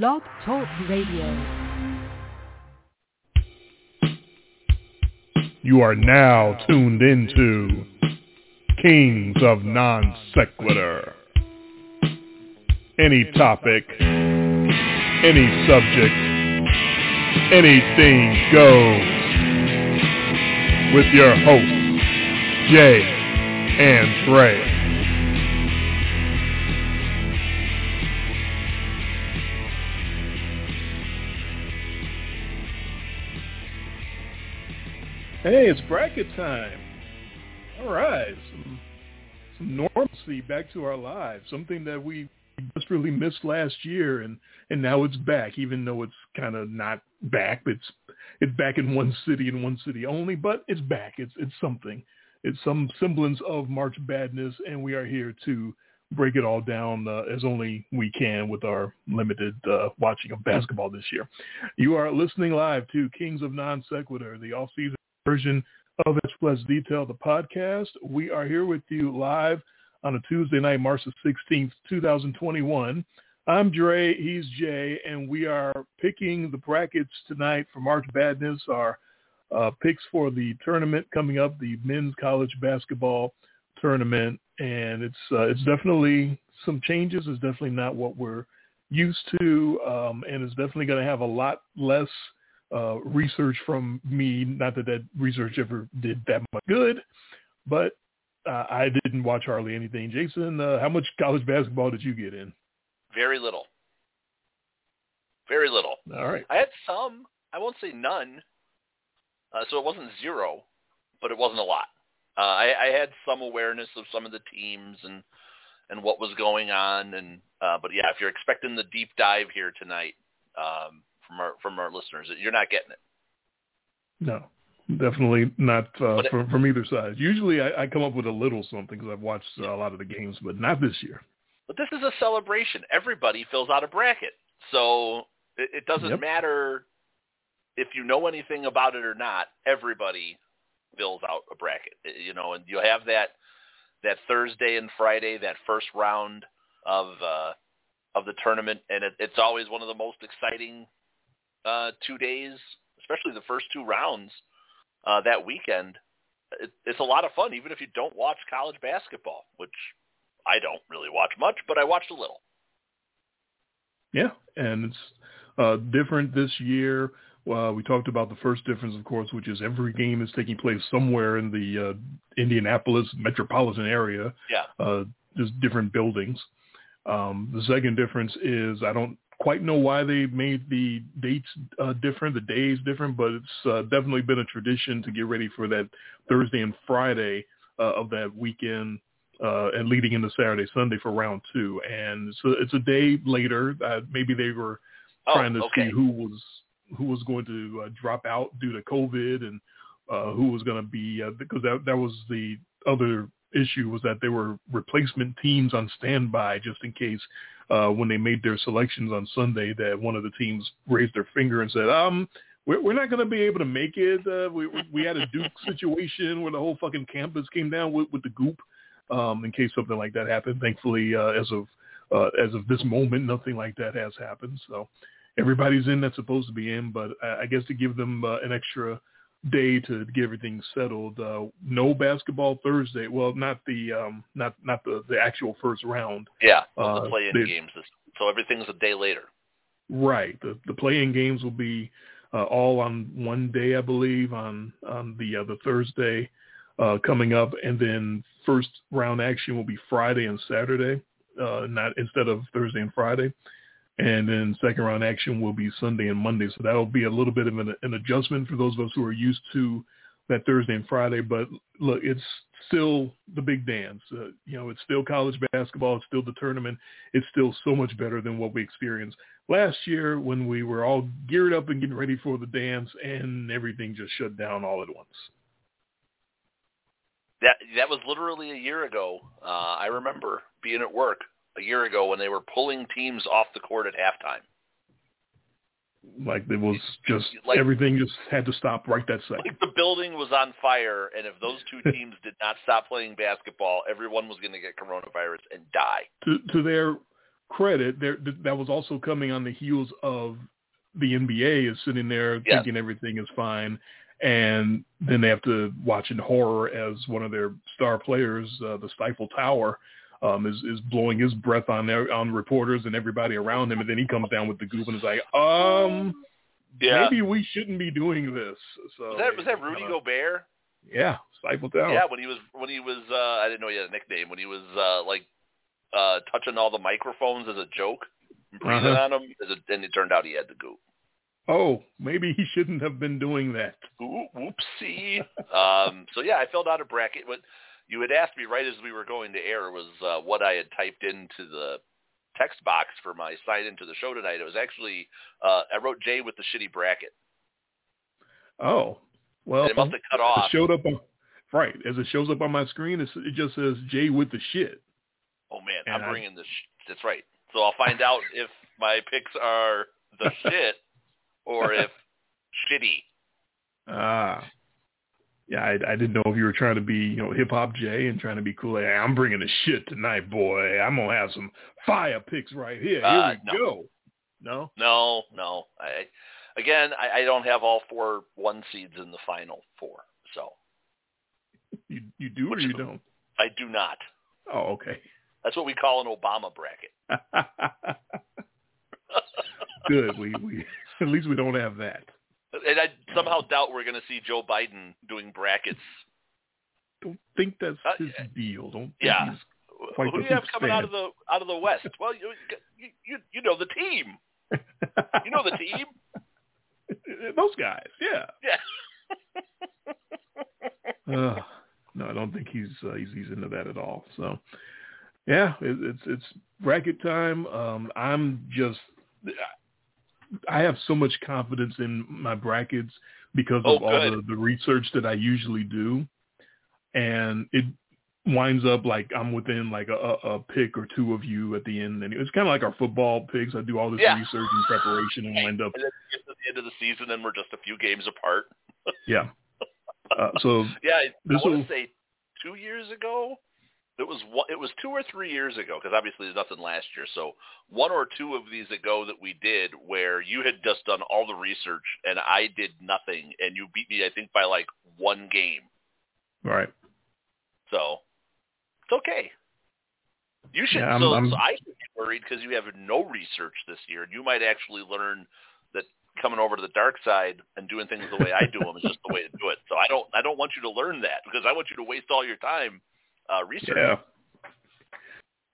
Blog Talk Radio. You are now tuned into Kings of Non Sequitur. Any topic, any subject, anything goes. With your hosts, Jay and Dre. Hey, it's bracket time. All right. Some, some normalcy back to our lives. Something that we just really missed last year and, and now it's back, even though it's kind of not back. It's it's back in one city and one city only, but it's back. It's it's something. It's some semblance of March Badness, and we are here to break it all down uh, as only we can with our limited uh, watching of basketball this year. You are listening live to Kings of Non Sequitur, the all-season version of Express Detail, the podcast. We are here with you live on a Tuesday night, March the 16th, 2021. I'm Dre, he's Jay, and we are picking the brackets tonight for March Badness, our uh, picks for the tournament coming up, the men's college basketball tournament. And it's uh, it's definitely some changes. It's definitely not what we're used to, um, and it's definitely going to have a lot less – uh, research from me. Not that that research ever did that much good, but uh, I didn't watch hardly anything. Jason, uh, how much college basketball did you get in? Very little. Very little. All right. I had some. I won't say none. Uh, so it wasn't zero, but it wasn't a lot. Uh, I, I had some awareness of some of the teams and and what was going on, and uh, but yeah, if you're expecting the deep dive here tonight, um, from our from our listeners. You're not getting it. No, definitely not uh, it- from from either side. Usually, I, I come up with a little something because I've watched uh, a lot of the games, but not this year. But this is a celebration. Everybody fills out a bracket, so it, it doesn't Yep. matter if you know anything about it or not. Everybody fills out a bracket, you know, and you have that that Thursday and Friday, that first round of uh, of the tournament, and it, it's always one of the most exciting uh, two days, especially the first two rounds uh, that weekend. It, it's a lot of fun, even if you don't watch college basketball, which I don't really watch much, but I watched a little. Yeah, and it's uh, different this year. Uh, we talked about the first difference, of course, which is every game is taking place somewhere in the uh, Indianapolis metropolitan area. Yeah. Uh, just different buildings. Um, the second difference is I don't quite know why they made the dates uh, different, the days different, but it's uh, definitely been a tradition to get ready for that Thursday and Friday uh, of that weekend uh, and leading into Saturday, Sunday for round two. And so it's a day later. Maybe they were Oh, trying to okay. see who was who was going to uh, drop out due to COVID and uh, who was going to be uh, because that that was the other issue was that there were replacement teams on standby just in case uh, when they made their selections on Sunday that one of the teams raised their finger and said, um, we're, we're not going to be able to make it. Uh, we, we had a Duke situation where the whole fucking campus came down with, with the goop um, in case something like that happened. Thankfully, uh, as of uh, as of this moment, nothing like that has happened. So everybody's in that's supposed to be in, but I I guess to give them uh, an extra day to get everything settled. Uh, no basketball Thursday. Well, not the um, not not the the actual first round. Yeah, Uh, the play-in they- games. This, so everything's a day later. Right. The the playing games will be uh, all on one day, I believe, on on the uh, the Thursday uh, coming up, and then first round action will be Friday and Saturday, uh, not instead of Thursday and Friday. And then second round action will be Sunday and Monday. So that'll be a little bit of an, an adjustment for those of us who are used to that Thursday and Friday. But look, it's still the big dance. Uh, you know, it's still college basketball. It's still the tournament. It's still so much better than what we experienced last year when we were all geared up and getting ready for the dance and everything just shut down all at once. That that was literally a year ago. Uh, I remember being at work a year ago when they were pulling teams off the court at halftime. Like it was just Like- everything just had to stop right that second. Like the building was on fire, and if those two teams did not stop playing basketball, everyone was going to get coronavirus and die. To to their credit, there that was also coming on the heels of the NBA is sitting there Yeah. thinking everything is fine, and then they have to watch in horror as one of their star players, uh, the Stifle Tower, um, is is blowing his breath on their, on reporters and everybody around him, and then he comes down with the goop and is like, um, Yeah. maybe we shouldn't be doing this. So Was that was that Rudy uh, Gobert? Yeah, Stifle Tower. Yeah, when he was when he was uh I didn't know he had a nickname when he was uh like uh touching all the microphones as a joke, and breathing Uh-huh. on them, as a, and it turned out he had the goop. Oh, maybe he shouldn't have been doing that. Ooh, whoopsie. um, so yeah, I filled out a bracket. What you had asked me right as we were going to air was uh, what I had typed into the text box for my sign into the show tonight. It was actually uh, I wrote Jay with the shitty bracket. Oh, well, And it must have cut it off. showed up on right as it shows up on my screen. It's, it just says Jay with the shit. Oh man, And I'm I- bringing the. Sh- that's right. So I'll find out if my picks are the shit or if shitty. Ah, yeah, I, I didn't know if you were trying to be, you know, hip hop Jay and trying to be cool. Hey, I'm bringing the shit tonight, boy. I'm gonna have some fire picks right here. Here Uh, we no. go. No, No, no. I again, I, I don't have all four one seeds in the final four, so you you do or you don't. I do not. Oh, okay. That's what we call an Obama bracket. Good. We we at least we don't have that. And I somehow doubt we're going to see Joe Biden doing brackets. Don't think that's Uh, his deal. Don't. Think Yeah. Who do you have coming out of the out of the West? Well, you you you, you know the team. You know the team. Those guys, yeah. Yeah. Uh, no, I don't think he's uh, he's he's into that at all. So, yeah, it, it's it's bracket time. Um, I'm just I have so much confidence in my brackets because Oh, of all the, the research that I usually do, and it winds up like I'm within like a, a pick or two of you at the end. And it's kind of like our football picks. I do all this Yeah. research and preparation and wind up And to the end of the season, and we're just a few games apart. yeah. Uh, so Yeah, I, This I want to say two years ago. It was it was two or three years ago because obviously there's nothing last year. So one or two of these ago that we did where you had just done all the research and I did nothing, and you beat me I think by like one game. Right. So it's okay. You should. Yeah, I'm- so, I'm- so I should be worried because you have no research this year, and you might actually learn that coming over to the dark side and doing things the way I do them is just the way to do it. So I don't. I don't want you to learn that because I want you to waste all your time uh, researching. Yeah.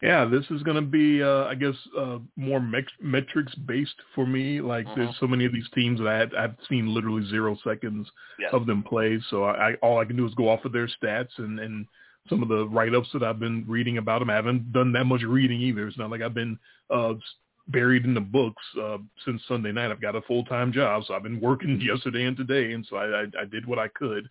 Yeah, this is going to be, uh, I guess, uh, more mex- metrics based for me. Like, there's so many of these teams that i i've seen literally zero seconds Yes. of them play. So I, I all I can do is go off of their stats and and some of the write-ups that I've been reading about them. I haven't done that much reading either. It's not like I've been uh, buried in the books uh, since Sunday night. I've got a full-time job, so I've been working yesterday and today, and so I, I, I did what I could,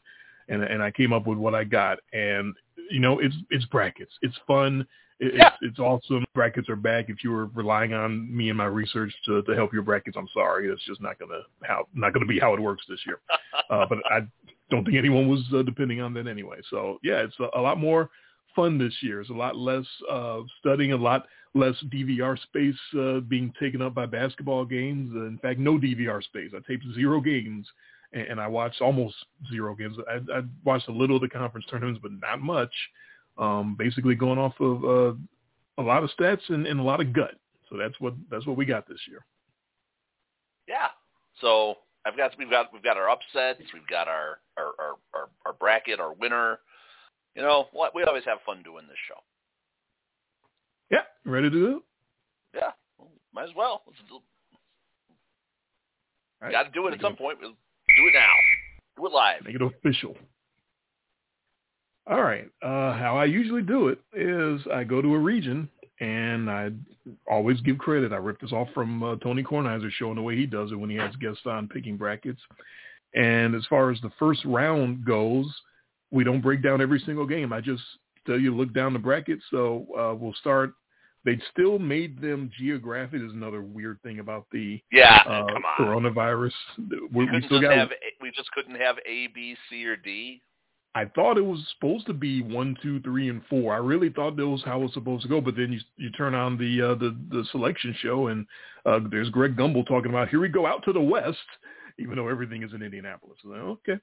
and and I came up with what I got. And you know, it's it's brackets. It's fun. It, Yeah. It's it's awesome. Brackets are back. If you were relying on me and my research to, to help your brackets, I'm sorry. It's just not gonna how not gonna be how it works this year. Uh, but I don't think anyone was uh, depending on that anyway. So yeah, it's a, a lot more fun this year. It's a lot less uh, studying, a lot less DVR space uh, being taken up by basketball games. In fact, no DVR space. I taped zero games, and, I watched almost zero games. I, I watched a little of the conference tournaments, but not much. Um, basically, going off of uh, a lot of stats and, and a lot of gut. So that's what that's what we got this year. Yeah. So I've got we've got we've got our upsets, we've got our our our, our, our bracket, our winner. You know what? We always have fun doing this show. Yeah, ready to do it? Yeah. Might as well. Let's do, All right. got to do it at some point. We'll do it now. Do it live. Make it official. All right. Uh, how I usually do it is I go to a region and I always give credit. I ripped this off from uh, Tony Kornheiser showing the way he does it when he has guests on picking brackets. And as far as the first round goes, we don't break down every single game. I just tell you look down the bracket. So uh, we'll start. They still made them geographic. Is another weird thing about the Yeah. uh, come on. coronavirus. We, We, we still just got have, we just couldn't have A, B, C, or D. I thought it was supposed to be one, two, three, and four. I really thought that was how it was supposed to go. But then you you turn on the uh, the the selection show, and uh, there's Greg Gumbel talking about here we go out to the west, even though everything is in Indianapolis. So, okay,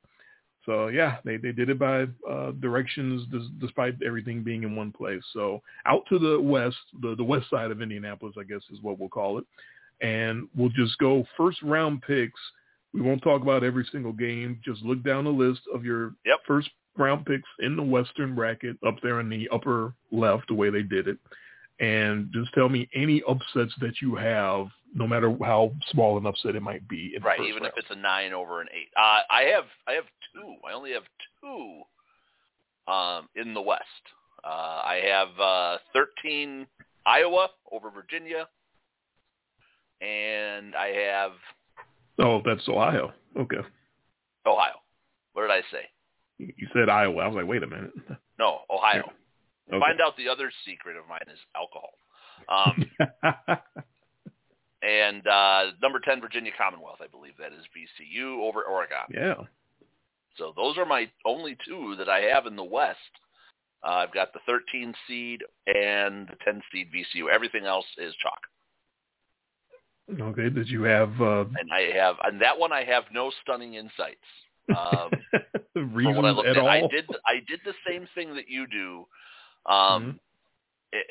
so yeah, they they did it by uh, directions despite everything being in one place. So out to the west, the the west side of Indianapolis, I guess is what we'll call it, and we'll just go first round picks. We won't talk about every single game. Just look down the list of your yep. first round picks in the Western bracket up there in the upper left, the way they did it. And just tell me any upsets that you have, no matter how small an upset it might be. right, even round. if it's a nine over an eight. Uh, I have I have two. I only have two um, in the West. Uh, I have uh, 13 Iowa over Virginia, and I have. Oh, that's Ohio. Okay. Ohio. What did I say? You said Iowa. I was like, wait a minute. No, Ohio. Okay. Find out the other secret of mine is alcohol. Um, and uh, number 10, Virginia Commonwealth, I believe that is VCU over Oregon. Yeah. So those are my only two that I have in the West. Uh, I've got the 13 seed and the 10 seed VCU. Everything else is chalk. Okay. Did you have? Uh... And I have, and that one I have no stunning insights. Um, Reasons I at, at, all? I did. I did the same thing that you do. Um, mm-hmm.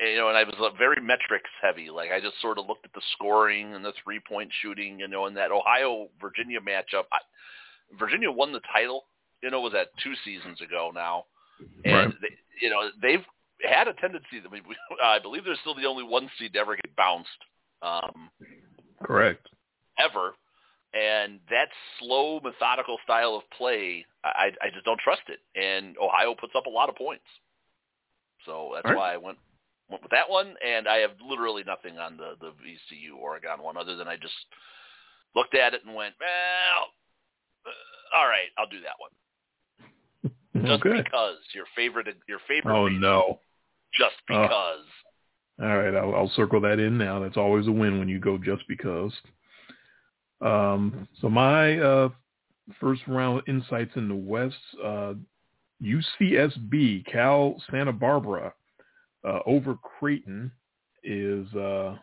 You know, and I was very metrics heavy. Like I just sort of looked at the scoring and the three point shooting. You know, in that Ohio Virginia matchup, I, Virginia won the title. You know, was that two seasons ago now, and right. they, you know they've had a tendency. I mean, I believe they're still the only one seed to ever get bounced. Um, Correct. Ever, and that slow, methodical style of play, I, I just don't trust it. And Ohio puts up a lot of points, so that's right. why I went went with that one. And I have literally nothing on the the VCU Oregon one other than I just looked at it and went, well, uh, all right, I'll do that one. Just okay. because your favorite, your favorite. Oh reason, no! Just because. Uh, all right, I'll, I'll circle that in now. That's always a win when you go just because. Um, so my uh, first round insights in the West, uh, UCSB, Cal Santa Barbara uh, over Creighton is uh,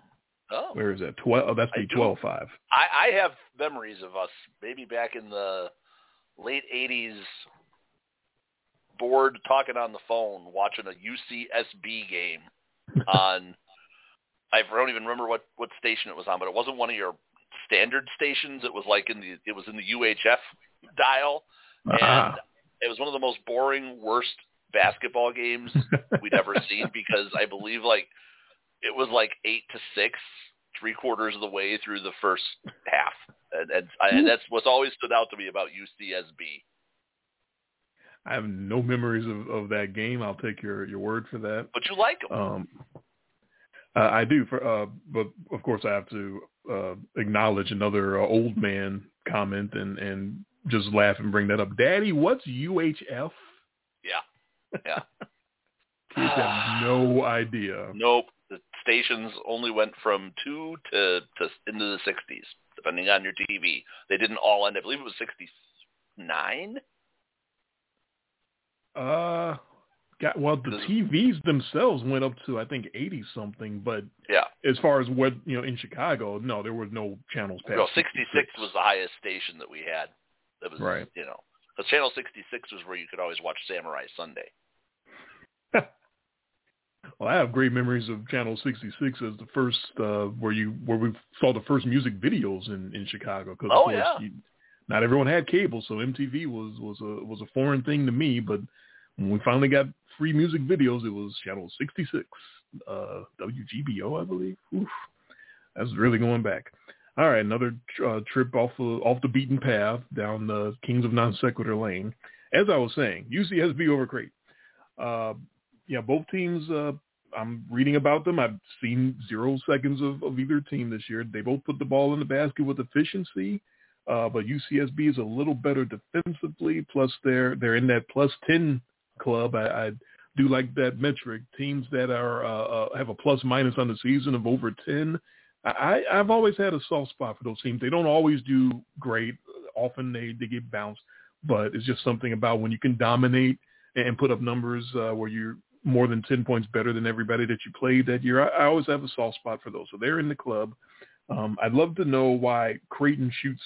oh. where is that? Twelve. Oh, that's the twelve five. I, I have memories of us maybe back in the late '80s, bored talking on the phone, watching a UCSB game on. I don't even remember what what station it was on, but it wasn't one of your standard stations. It was like in the it was in the UHF dial, uh-huh. and it was one of the most boring, worst basketball games we'd ever seen because I believe like it was like eight to six, three quarters of the way through the first half, and, and, I, and that's what's always stood out to me about UCSB. I have no memories of, of that game. I'll take your, your word for that. But you like them. Um, uh, I do, for, uh, but of course I have to uh, acknowledge another uh, old man comment and, and just laugh and bring that up. Daddy, what's UHF? Yeah. Kids have no idea. Nope. The stations only went from two to, to into the 60s, depending on your TV. They didn't all end. I believe it was 69. Uh, got well the TVs themselves went up to I think eighty something, but yeah, as far as what you know in Chicago, no, there was no channels past. No, sixty six was the highest station that we had. That was right. You know, because channel sixty six was where you could always watch Samurai Sunday. well, I have great memories of channel sixty six as the first uh, where you where we saw the first music videos in in Chicago. Cause oh of course, yeah. You, not everyone had cable, so MTV was was a was a foreign thing to me. But when we finally got free music videos, it was channel 66, uh, WGBO, I believe. Oof, that's really going back. All right, another uh, trip off of, off the beaten path down the Kings of Non Sequitur Lane. As I was saying, UCSB over Crate. Uh, yeah, both teams. Uh, I'm reading about them. I've seen zero seconds of, of either team this year. They both put the ball in the basket with efficiency. Uh, but UCSB is a little better defensively. Plus, they're they're in that plus ten club. I, I do like that metric. Teams that are uh, uh, have a plus minus on the season of over ten. I, I've always had a soft spot for those teams. They don't always do great. Often they they get bounced, but it's just something about when you can dominate and put up numbers uh, where you're more than 10 points better than everybody that you played that year. I, I always have a soft spot for those. So they're in the club. Um, I'd love to know why Creighton shoots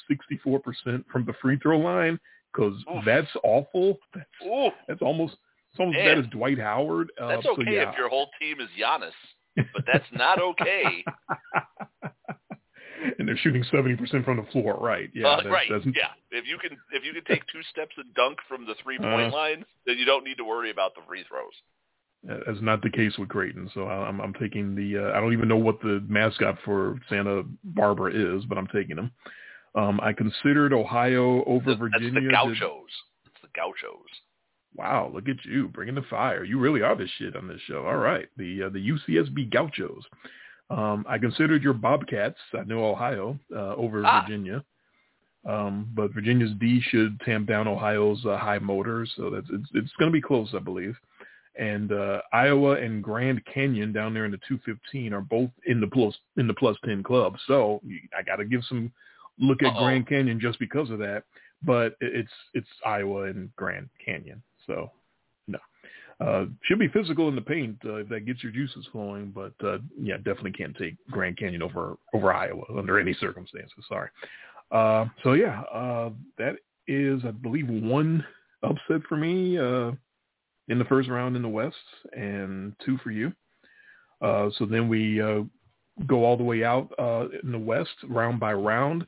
64% from the free throw line because that's awful. That's, Ooh, that's almost it's almost Man. bad as Dwight Howard. Uh, that's so okay yeah. if your whole team is Giannis, but that's not okay. and they're shooting 70% from the floor, right? Yeah, uh, that's, right. That's, Yeah. If you can if you can take two steps and dunk from the three point Uh. line, then you don't need to worry about the free throws. That's not the case with Creighton. So I'm, I'm taking the. Uh, I don't even know what the mascot for Santa Barbara is, but I'm taking them. Um, I considered Ohio over That's Virginia. the Did- Gauchos. It's the Gauchos. Wow, look at you bringing the fire. You really are the shit on this show. All right, the uh, the UCSB Gauchos. Um, I considered your Bobcats. I know Ohio uh, over Ah. Virginia, um, but Virginia's D should tamp down Ohio's uh, high motor, so that's it's, it's going to be close, I believe. And uh, Iowa and Grand Canyon down there in the 215 are both in the plus in the plus 10 club. So I got to give some look at Uh-oh. Grand Canyon just because of that. But it's it's Iowa and Grand Canyon, so no. Uh, should be physical in the paint uh, if that gets your juices flowing, but uh, yeah, definitely can't take Grand Canyon over over Iowa under any circumstances. Sorry. Uh, so yeah, uh, that is, I believe, one upset for me uh, in the first round in the West, and two for you. Uh, so then we uh, go all the way out uh, in the West, round by round.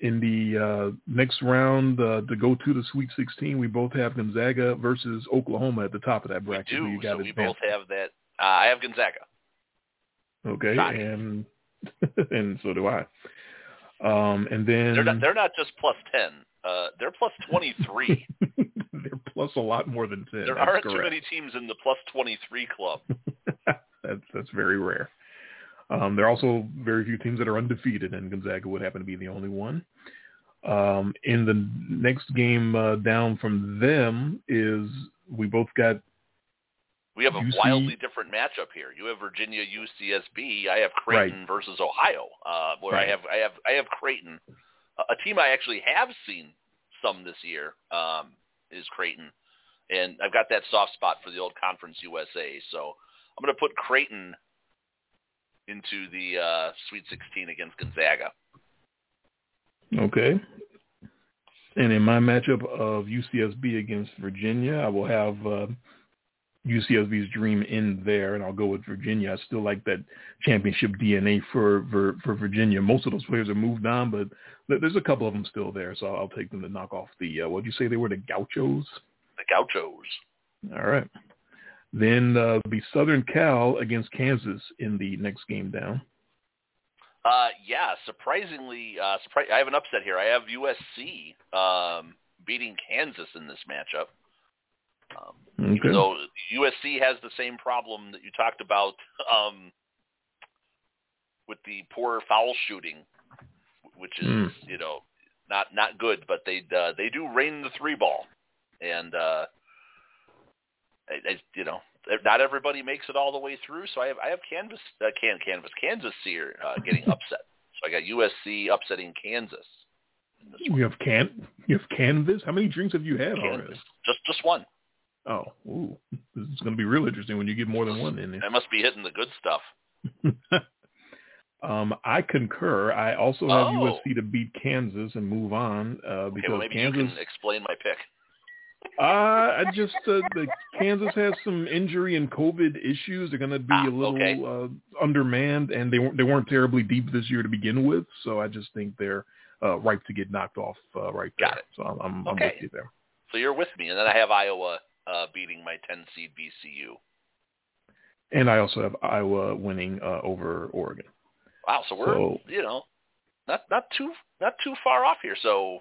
In the uh, next round uh, to go to the Sweet 16, we both have Gonzaga versus Oklahoma at the top of that bracket. Who do. you got So we both have that. Uh, I have Gonzaga. Okay, Shocking. and and so do I. Um, and then They're not. They're not just plus ten. Uh, they're plus twenty three. they're plus a lot more than ten. there That's aren't too many teams in the plus twenty three club. that's that's very rare. Um, there are also very few teams that are undefeated, and Gonzaga would happen to be the only one. Um, in the next game uh, down from them is we both got We have a UC wildly different matchup here. You have Virginia UCSB. I have Creighton versus Ohio. Uh, where Right. I have I have I have Creighton, a team I actually have seen some this year. Um, is Creighton, and I've got that soft spot for the old Conference USA. So I'm going to put Creighton into the uh, Sweet 16 against Gonzaga. Okay. And in my matchup of UCSB against Virginia, I will have uh, UCSB's dream in there, and I'll go with Virginia. I still like that championship DNA for for, for Virginia. Most of those players have moved on, but there's a couple of them still there, so I'll take them to knock off the. Uh, what did you say they were? The Gauchos. The Gauchos. All right. Then uh, be Southern Cal against Kansas in the next game down. Uh, yeah, surprisingly, uh, surpri- I have an upset here. I have USC um, beating Kansas in this matchup. Um, Okay. Even though USC has the same problem that you talked about um, with the poor foul shooting, which is Mm. you know not not good, but they uh, they do rain the three ball, and uh, I, I, you know not everybody makes it all the way through. So I have I have canvas uh, can canvas Kansas here uh, getting upset. So I got USC upsetting Kansas. You have can you have Canvas. How many drinks have you had already? Kansas, just just one. Oh, ooh. This is going to be real interesting when you get more than one in there. I must be hitting the good stuff. um, I concur. I also have Oh. USC to beat Kansas and move on uh, Okay, because well maybe Kansas. you can explain my pick. Uh, I just uh, the Kansas has some injury and COVID issues. They're going to be Ah, a little okay. uh, undermanned, and they weren't they weren't terribly deep this year to begin with. So I just think they're uh, ripe to get knocked off uh, right there. Got it. So I'm, I'm, I'm with you there. So you're with me, and then I have Iowa uh, beating my 10 seed VCU. And I also have Iowa winning uh, over Oregon. Wow, so we're you know not not too not too far off here. So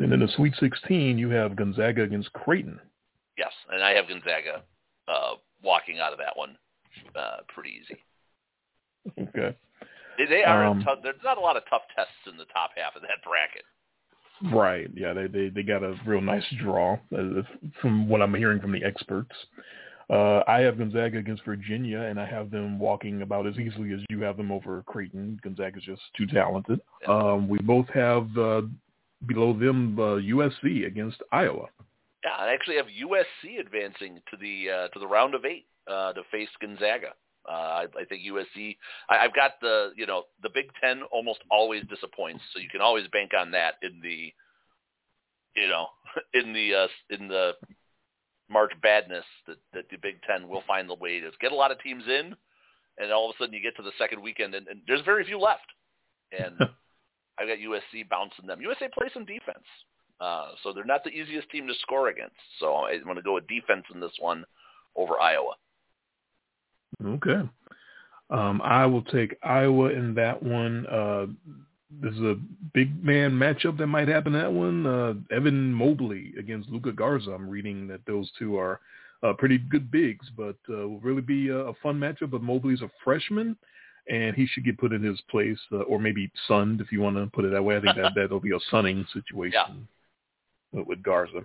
And in the Sweet 16, you have Gonzaga against Creighton. yes, and I have Gonzaga uh, walking out of that one uh, pretty easy. Okay. They, they are Um, tough, there's not a lot of tough tests in the top half of that bracket. Right. Yeah, they they they got a real nice draw uh, from what I'm hearing from the experts. Uh, I have Gonzaga against Virginia, and I have them walking about as easily as you have them over Creighton. Gonzaga's just too talented. Um, we both have uh, below them uh, USC against Iowa. Yeah, I actually have USC advancing to the uh, to the round of eight uh, to face Gonzaga. Uh, I, I think USC. I, I've got the you know the Big Ten almost always disappoints, so you can always bank on that in the you know in the uh, in the March badness that, that the Big Ten will find the way to get a lot of teams in, and all of a sudden you get to the second weekend and, and there's very few left, and I've got USC bouncing them. USC plays some defense, uh, so they're not the easiest team to score against. So I'm going to go with defense in this one over Iowa. Okay. Um, I will take Iowa in that one. Uh, this is a big man matchup that might happen. That one, uh, Evan Mobley against Luka Garza. I'm reading that those two are uh, pretty good bigs, but uh, will really be a, a fun matchup. But Mobley's a freshman, and he should get put in his place, uh, or maybe sunned if you want to put it that way. I think that that'll be a sunning situation yeah. with Garza.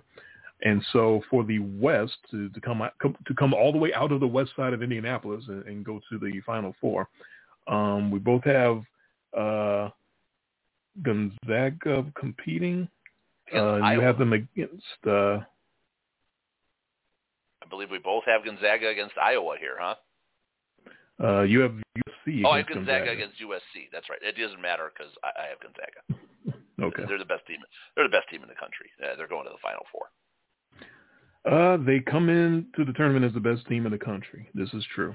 And so for the West to, to come, come to come all the way out of the west side of Indianapolis and, and go to the Final Four, um, we both have uh, Gonzaga competing. Uh, you have them against. Uh, I believe we both have Gonzaga against Iowa here, huh? Uh, you have USC. Oh, I have Gonzaga, Gonzaga, against USC. That's right. It doesn't matter because I, I have Gonzaga. okay. They're the best team. They're the best team in the country. Uh, they're going to the Final Four. Uh, they come in to the tournament as the best team in the country. This is true.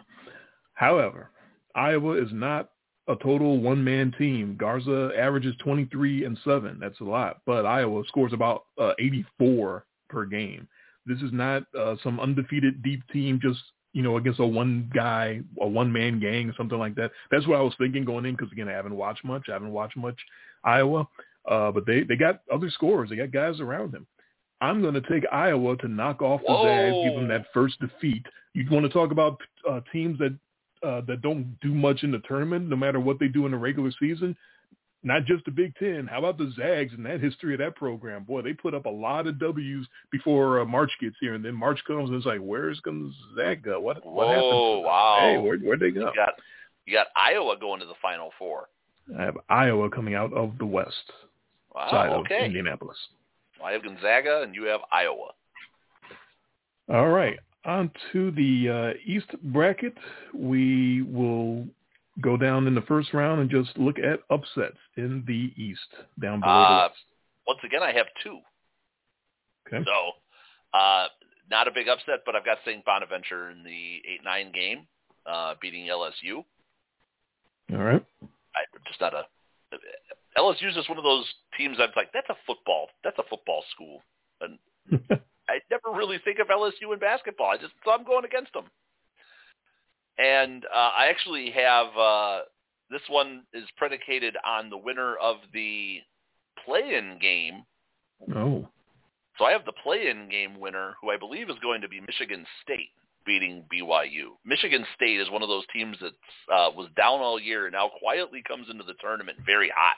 However, Iowa is not a total one-man team. Garza averages 23 and 7. That's a lot. But Iowa scores about uh, 84 per game. This is not uh, some undefeated deep team just, you know, against a one guy, a one-man gang or something like that. That's what I was thinking going in because, again, I haven't watched much. I haven't watched much Iowa. Uh, but they, they got other scores. They got guys around them. I'm going to take Iowa to knock off the Zags, give them that first defeat. You want to talk about uh, teams that uh, that don't do much in the tournament, no matter what they do in the regular season? Not just the Big Ten. How about the Zags and that history of that program? Boy, they put up a lot of W's before uh, March gets here, and then March comes and it's like, where's Gonzaga? What what Whoa, happened? Wow! Hey, where where'd they go? You got you got Iowa going to the Final Four. I have Iowa coming out of the West wow, side okay. of Indianapolis. I have Gonzaga, and you have Iowa. All right. On to the uh, East bracket. We will go down in the first round and just look at upsets in the East, down below uh, Once again, I have two. Okay. So, uh, not a big upset, but I've got St. Bonaventure in the 8-9 game, uh, beating LSU. All right. I, just not a LSU is just one of those teams I'm like, that's a football, that's a football school, and I never really think of LSU in basketball. I just so I'm going against them. And uh, I actually have uh, this one is predicated on the winner of the play-in game. Oh. So I have the play-in game winner, who I believe is going to be Michigan State beating BYU. Michigan State is one of those teams that uh, was down all year and now quietly comes into the tournament very hot.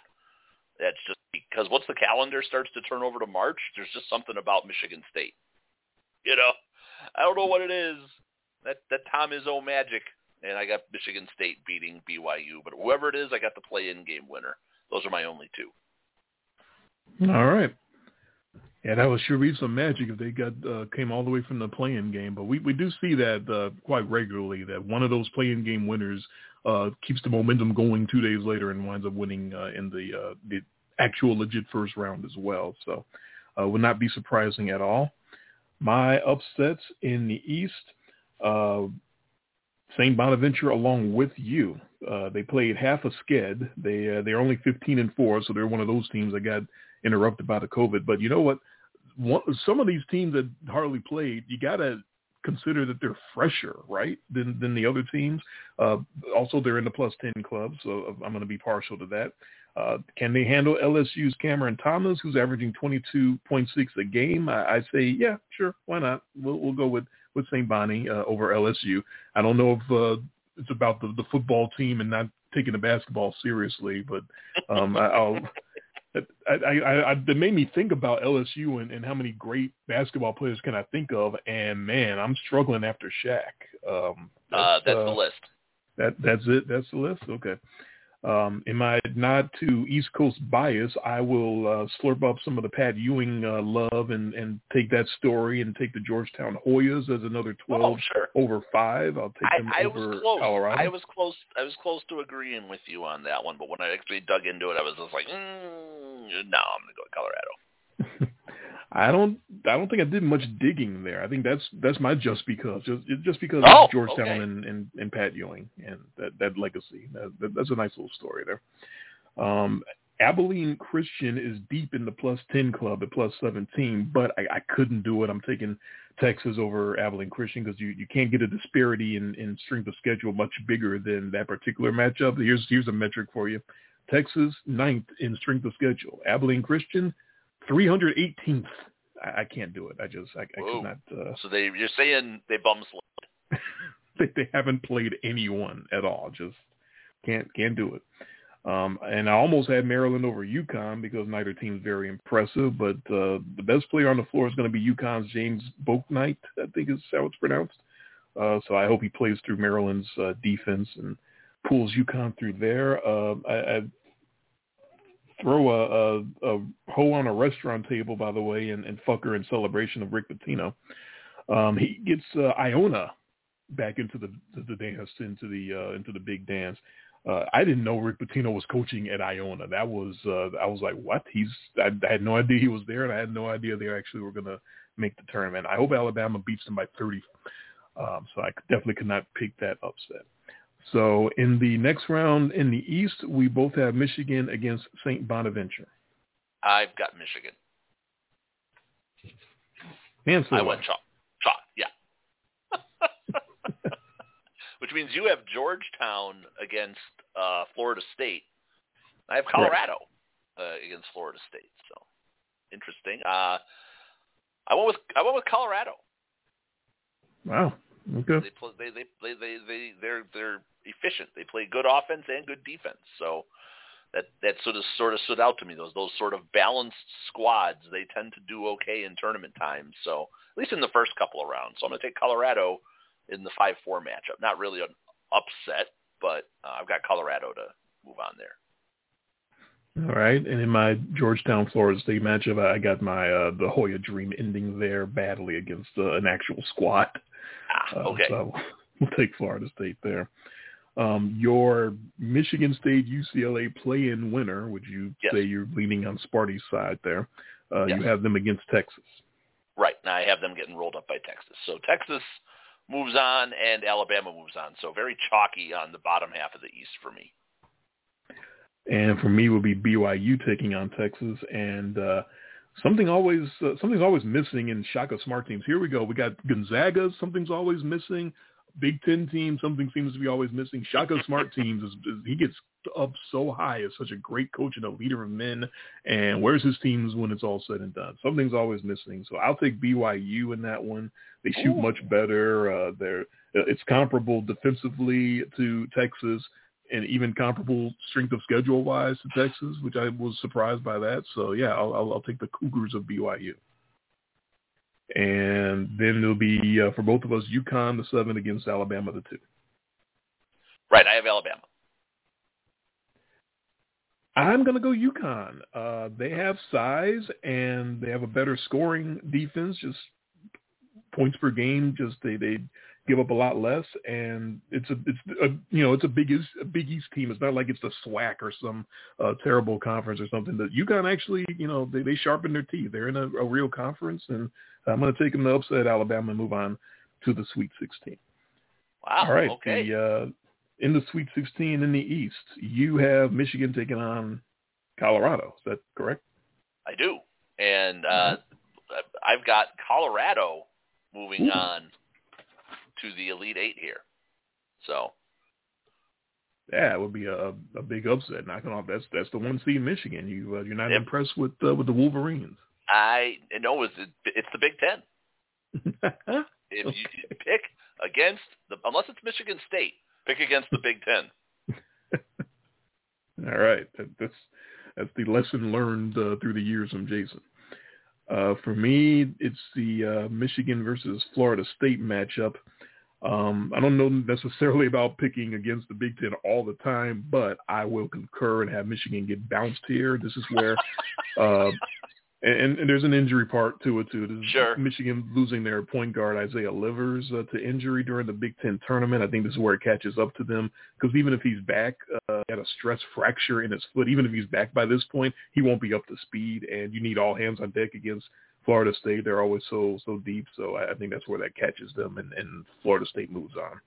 That's just because once the calendar starts to turn over to March, there's just something about Michigan State. You know, I don't know what it is. That that Tom Izzo magic, and I got Michigan State beating BYU. But whoever it is, I got the play-in game winner. Those are my only two. All right. Yeah, that would sure be some magic if they got uh, came all the way from the playing game. But we, we do see that uh, quite regularly that one of those playing game winners uh, keeps the momentum going two days later and winds up winning uh, in the uh, the actual legit first round as well. So uh, would not be surprising at all. My upsets in the East, uh, St. Bonaventure along with you. Uh, they played half a sked. They uh, they're only 15 and four, so they're one of those teams that got interrupted by the COVID. But you know what? One, some of these teams that hardly played, you got to consider that they're fresher, right, than than the other teams. Uh, also, they're in the plus 10 club, so I'm going to be partial to that. Uh, can they handle LSU's Cameron Thomas, who's averaging 22.6 a game? I, I say, yeah, sure, why not? We'll, we'll go with with St. Bonnie uh, over LSU. I don't know if uh, it's about the, the football team and not taking the basketball seriously, but um, I, I'll. I, I, I, that made me think about LSU and, and how many great basketball players can I think of, and man, I'm struggling after Shaq. Um, that's, uh, that's uh, the list. That that's it. That's the list. Okay. Um, in my nod to East Coast bias, I will uh, slurp up some of the Pat Ewing uh, love and, and take that story and take the Georgetown Hoyas as another 12 oh, sure. over five. I'll take them I, I over was close. Colorado. I was close. I was close to agreeing with you on that one, but when I actually dug into it, I was just like, mm, no, I'm going to go with Colorado. I don't. I don't think I did much digging there. I think that's that's my just because just just because oh, of Georgetown okay. and, and and Pat Ewing and that that legacy. That, that, that's a nice little story there. Um, Abilene Christian is deep in the plus ten club at plus seventeen, but I, I couldn't do it. I'm taking Texas over Abilene Christian because you, you can't get a disparity in, in strength of schedule much bigger than that particular matchup. Here's here's a metric for you: Texas ninth in strength of schedule. Abilene Christian 318th. I, I can't do it. I just I, I could not. Uh, so they you're saying they bum slid. they, they haven't played anyone at all. Just can't can't do it. Um, and I almost had Maryland over UConn because neither team's very impressive. But uh, the best player on the floor is going to be UConn's James Bouknight, I think is how it's pronounced. Uh, so I hope he plays through Maryland's uh, defense and pulls UConn through there. Uh, I, I throw a, a, a hoe on a restaurant table, by the way, and, and fuck her in celebration of Rick Pitino. Um, he gets uh, Iona back into the the dance, into the uh, into the big dance. Uh, I didn't know Rick Pitino was coaching at Iona. That was uh, I was like, what? He's I, I had no idea he was there, and I had no idea they actually were to make the tournament. I hope Alabama beats them by 30. Um, so I definitely could not pick that upset. So in the next round in the East, we both have Michigan against St. Bonaventure. I've got Michigan. I went chalk. Chalk, yeah. Which means you have Georgetown against uh, Florida State. I have Colorado uh, against Florida State. So interesting. Uh, I went with I went with Colorado. Wow. Okay. They play, they they they they they they're they're efficient. They play good offense and good defense. So that that sort of sort of stood out to me. Those those sort of balanced squads, they tend to do okay in tournament times. So at least in the first couple of rounds. So I'm going to take Colorado in the five four matchup. Not really an upset, but uh, I've got Colorado to move on there. All right, and in my Georgetown Florida State matchup, I got my uh, the Hoya Dream ending there badly against uh, an actual squad. Ah, okay. Uh, so we'll take Florida State there. Um, your Michigan State UCLA play-in winner, would you yes. say you're leaning on Sparty's side there? Uh, yes. You have them against Texas. Right. Now I have them getting rolled up by Texas. So Texas moves on and Alabama moves on. So very chalky on the bottom half of the East for me. And for me would be BYU taking on Texas and uh, something always uh, something's always missing in Shaka Smart teams. Here we go. We got Gonzaga. Something's always missing. Big Ten team, something seems to be always missing. Shaka Smart teams, is, is, he gets up so high as such a great coach and a leader of men. And where's his teams when it's all said and done? Something's always missing. So I'll take BYU in that one. They shoot Ooh. much better. Uh, they're it's comparable defensively to Texas and even comparable strength of schedule wise to Texas, which I was surprised by that. So yeah, I'll, I'll, I'll take the Cougars of BYU. And then it'll be uh, for both of us, UConn the seven against Alabama the two. Right, I have Alabama. I'm going to go UConn. Uh, they have size and they have a better scoring defense. Just points per game. Just they they give up a lot less, and it's a it's a you know it's a big East, a Big East team. It's not like it's the SWAC or some uh, terrible conference or something. That UConn actually you know they they sharpen their teeth. They're in a, a real conference, and I'm going to take them to upset Alabama and move on to the Sweet 16. Wow. All right. Okay. The, uh, in the Sweet 16 in the East, you have Michigan taking on Colorado. Is that correct? I do, and uh, I've got Colorado moving Ooh. on to the Elite Eight here. So Yeah, it would be a, a big upset. Knocking off that's that's the one seed Michigan. You uh, you're not Yep. impressed with uh, with the Wolverines. I know it's it's the Big Ten. If you pick against the unless it's Michigan State, pick against the Big Ten. All right, that, that's that's the lesson learned uh, through the years from Jason. Uh, for me, it's the uh, Michigan versus Florida State matchup. Um, I don't know necessarily about picking against the Big Ten all the time, but I will concur and have Michigan get bounced here. This is where, uh, and, and, there's an injury part to it too. Sure. Michigan losing their point guard Isaiah Livers uh, to injury during the Big Ten tournament. I think this is where it catches up to them because even if he's back, uh, had a stress fracture in his foot. Even if he's back by this point, he won't be up to speed, and you need all hands on deck against Florida State, they're always so so deep. So I, I think that's where that catches them, and, and Florida State moves on.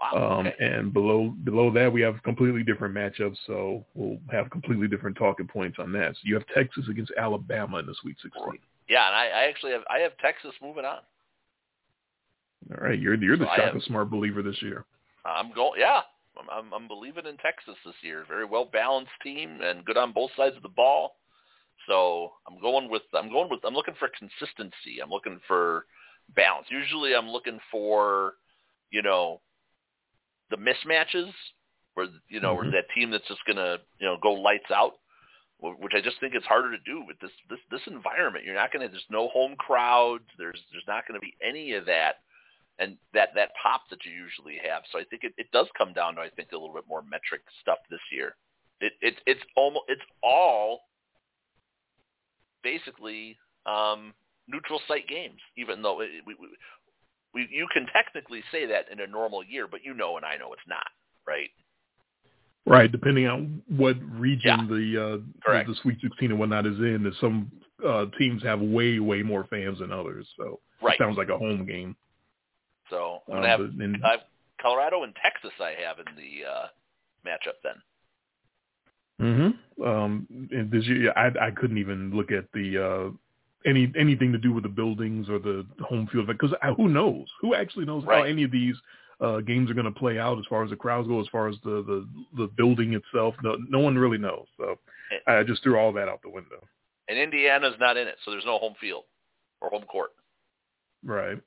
Wow. Um, And below below that, we have completely different matchups. So we'll have completely different talking points on that. So you have Texas against Alabama in the Sweet 16. Yeah, and I, I actually have I have Texas moving on. All right, you're you're the so shot smart believer this year. I'm going. Yeah, I'm, I'm I'm believing in Texas this year. Very well balanced team and good on both sides of the ball. So I'm going with I'm going with I'm looking for consistency. I'm looking for balance. Usually I'm looking for, you know, the mismatches where you know mm-hmm. where that team that's just gonna you know go lights out, which I just think it's harder to do with this this this environment. You're not gonna there's no home crowds. There's there's not gonna be any of that. And that that pop that you usually have, so I think it, it does come down to I think a little bit more metric stuff this year. It, it it's almost it's all basically um, neutral site games, even though it, we, we, we, you can technically say that in a normal year, but you know and I know it's not, right? Right, depending on what region yeah. the, uh, the, Sweet 16 and whatnot is in. That some uh, teams have way, way more fans than others. So right. it sounds like a home game. So I'm uh, have, in, Colorado and Texas. I have in the uh, matchup then. Mm-hmm. Um, and this year, I I couldn't even look at the uh, any anything to do with the buildings or the home field because who knows? Who actually knows right. how any of these uh, games are going to play out as far as the crowds go, as far as the the, the building itself? No, no one really knows. So I just threw all that out the window. And Indiana's not in it, so there's no home field or home court. Right.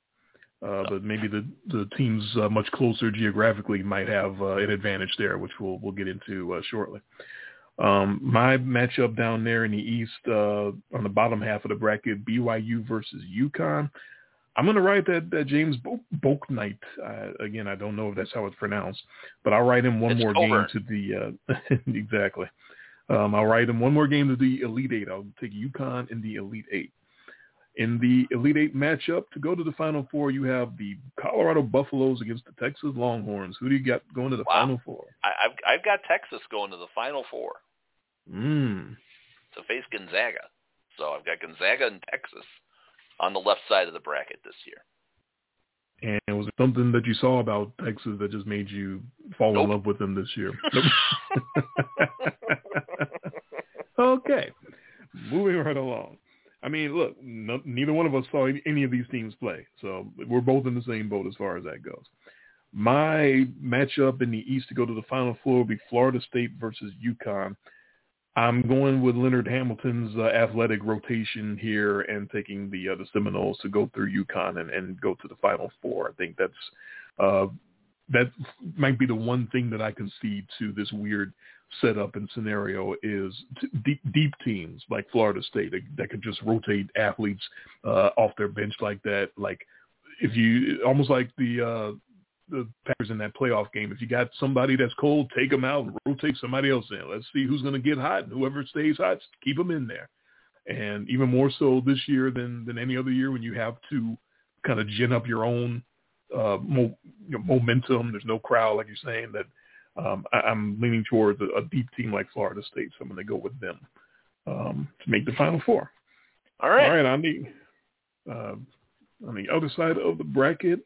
Uh, but maybe the the teams uh, much closer geographically might have uh, an advantage there, which we'll we'll get into uh, shortly. Um, my matchup down there in the East, uh, on the bottom half of the bracket, BYU versus UConn. I'm going to write that, that James Bouknight. Uh, again, I don't know if that's how it's pronounced, but I'll write him one it's more over. game to the uh, exactly. Um, I'll write him one more game to the Elite Eight. I'll take UConn in the Elite Eight. In the Elite Eight matchup to go to the Final Four, you have the Colorado Buffaloes against the Texas Longhorns. Who do you got going to the wow. Final Four? I, I've I've got Texas going to the Final Four. Mm. To face Gonzaga. So I've got Gonzaga and Texas on the left side of the bracket this year. And was it something that you saw about Texas that just made you fall nope. in love with them this year? okay. Moving right along. I mean, look, no, neither one of us saw any of these teams play, so we're both in the same boat as far as that goes. My matchup in the East to go to the Final Four will be Florida State versus UConn. I'm going with Leonard Hamilton's uh, athletic rotation here and taking the uh, the Seminoles to go through UConn and, and go to the Final Four. I think that's uh, that might be the one thing that I concede to this weird setup and scenario is t- deep, deep teams like Florida State that, that could just rotate athletes uh, off their bench like that. Like if you almost like the uh, the Packers in that playoff game. If you got somebody that's cold, take them out and rotate somebody else in. Let's see who's going to get hot, and whoever stays hot, keep them in there. And even more so this year than than any other year when you have to kind of gin up your own uh, mo- you know, momentum. There's no crowd, like you're saying. That um, I, I'm leaning towards a, a deep team like Florida State, so I'm going to go with them um, to make the Final Four. All right. All right. On the uh, on the other side of the bracket,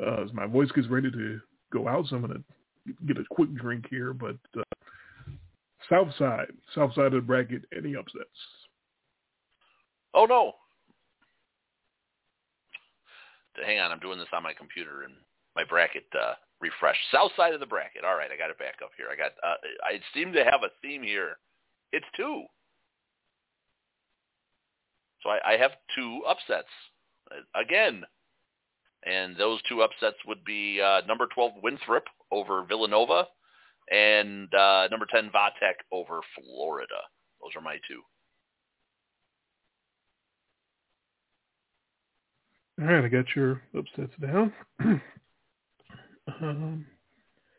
uh, as my voice gets ready to go out, so I'm going to get a quick drink here. But uh, south side, south side of the bracket, any upsets? Oh no! Hang on, I'm doing this on my computer and my bracket uh, refresh. South side of the bracket. All right, I got it back up here. I got. Uh, I seem to have a theme here. It's two. So I, I have two upsets. Again, and those two upsets would be uh, number 12 Winthrop over Villanova and uh, number 10 Va Tech over Florida. Those are my two. All right, I got your upsets down. Um,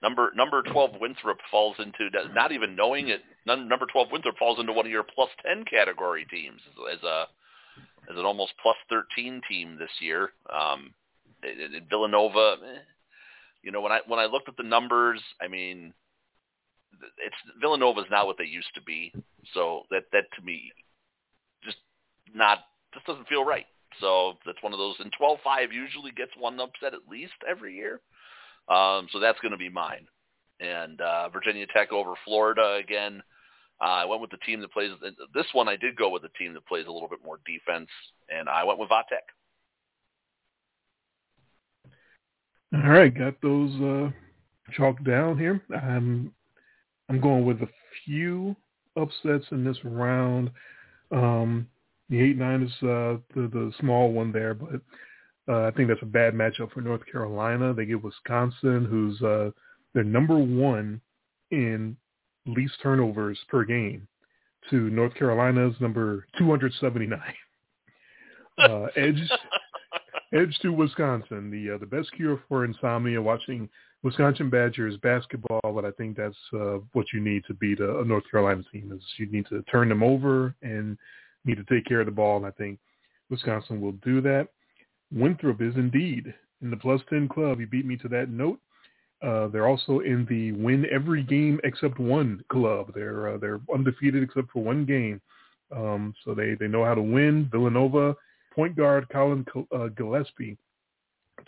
number number twelve Winthrop falls into not even knowing it. Number twelve Winthrop falls into one of your plus ten category teams as a as an almost plus thirteen team this year. Um, Villanova, eh, you know when I when I looked at the numbers, I mean, it's Villanova's not what they used to be. So that that to me, just not just doesn't feel right. So that's one of those. And 12-5 usually gets one upset at least every year. Um, so that's going to be mine. And uh, Virginia Tech over Florida again. Uh, I went with the team that plays. This one I did go with the team that plays a little bit more defense, and I went with Va Tech. All right, got those uh, chalked down here. I'm I'm going with a few upsets in this round. Um, the eight nine is uh, the the small one there, but uh, I think that's a bad matchup for North Carolina. They get Wisconsin, who's uh, they're number one in least turnovers per game, to North Carolina's number 279. Uh, edge edge to Wisconsin, the uh, the best cure for insomnia. Watching Wisconsin Badgers basketball, but I think that's uh, what you need to beat a, North Carolina team. Is you need to turn them over and need to take care of the ball, and I think Wisconsin will do that. Winthrop is indeed in the plus 10 club. You beat me to that note. Uh, they're also in the win every game except one club. They're uh, they're undefeated except for one game, um, so they they know how to win. Villanova point guard Collin uh, Gillespie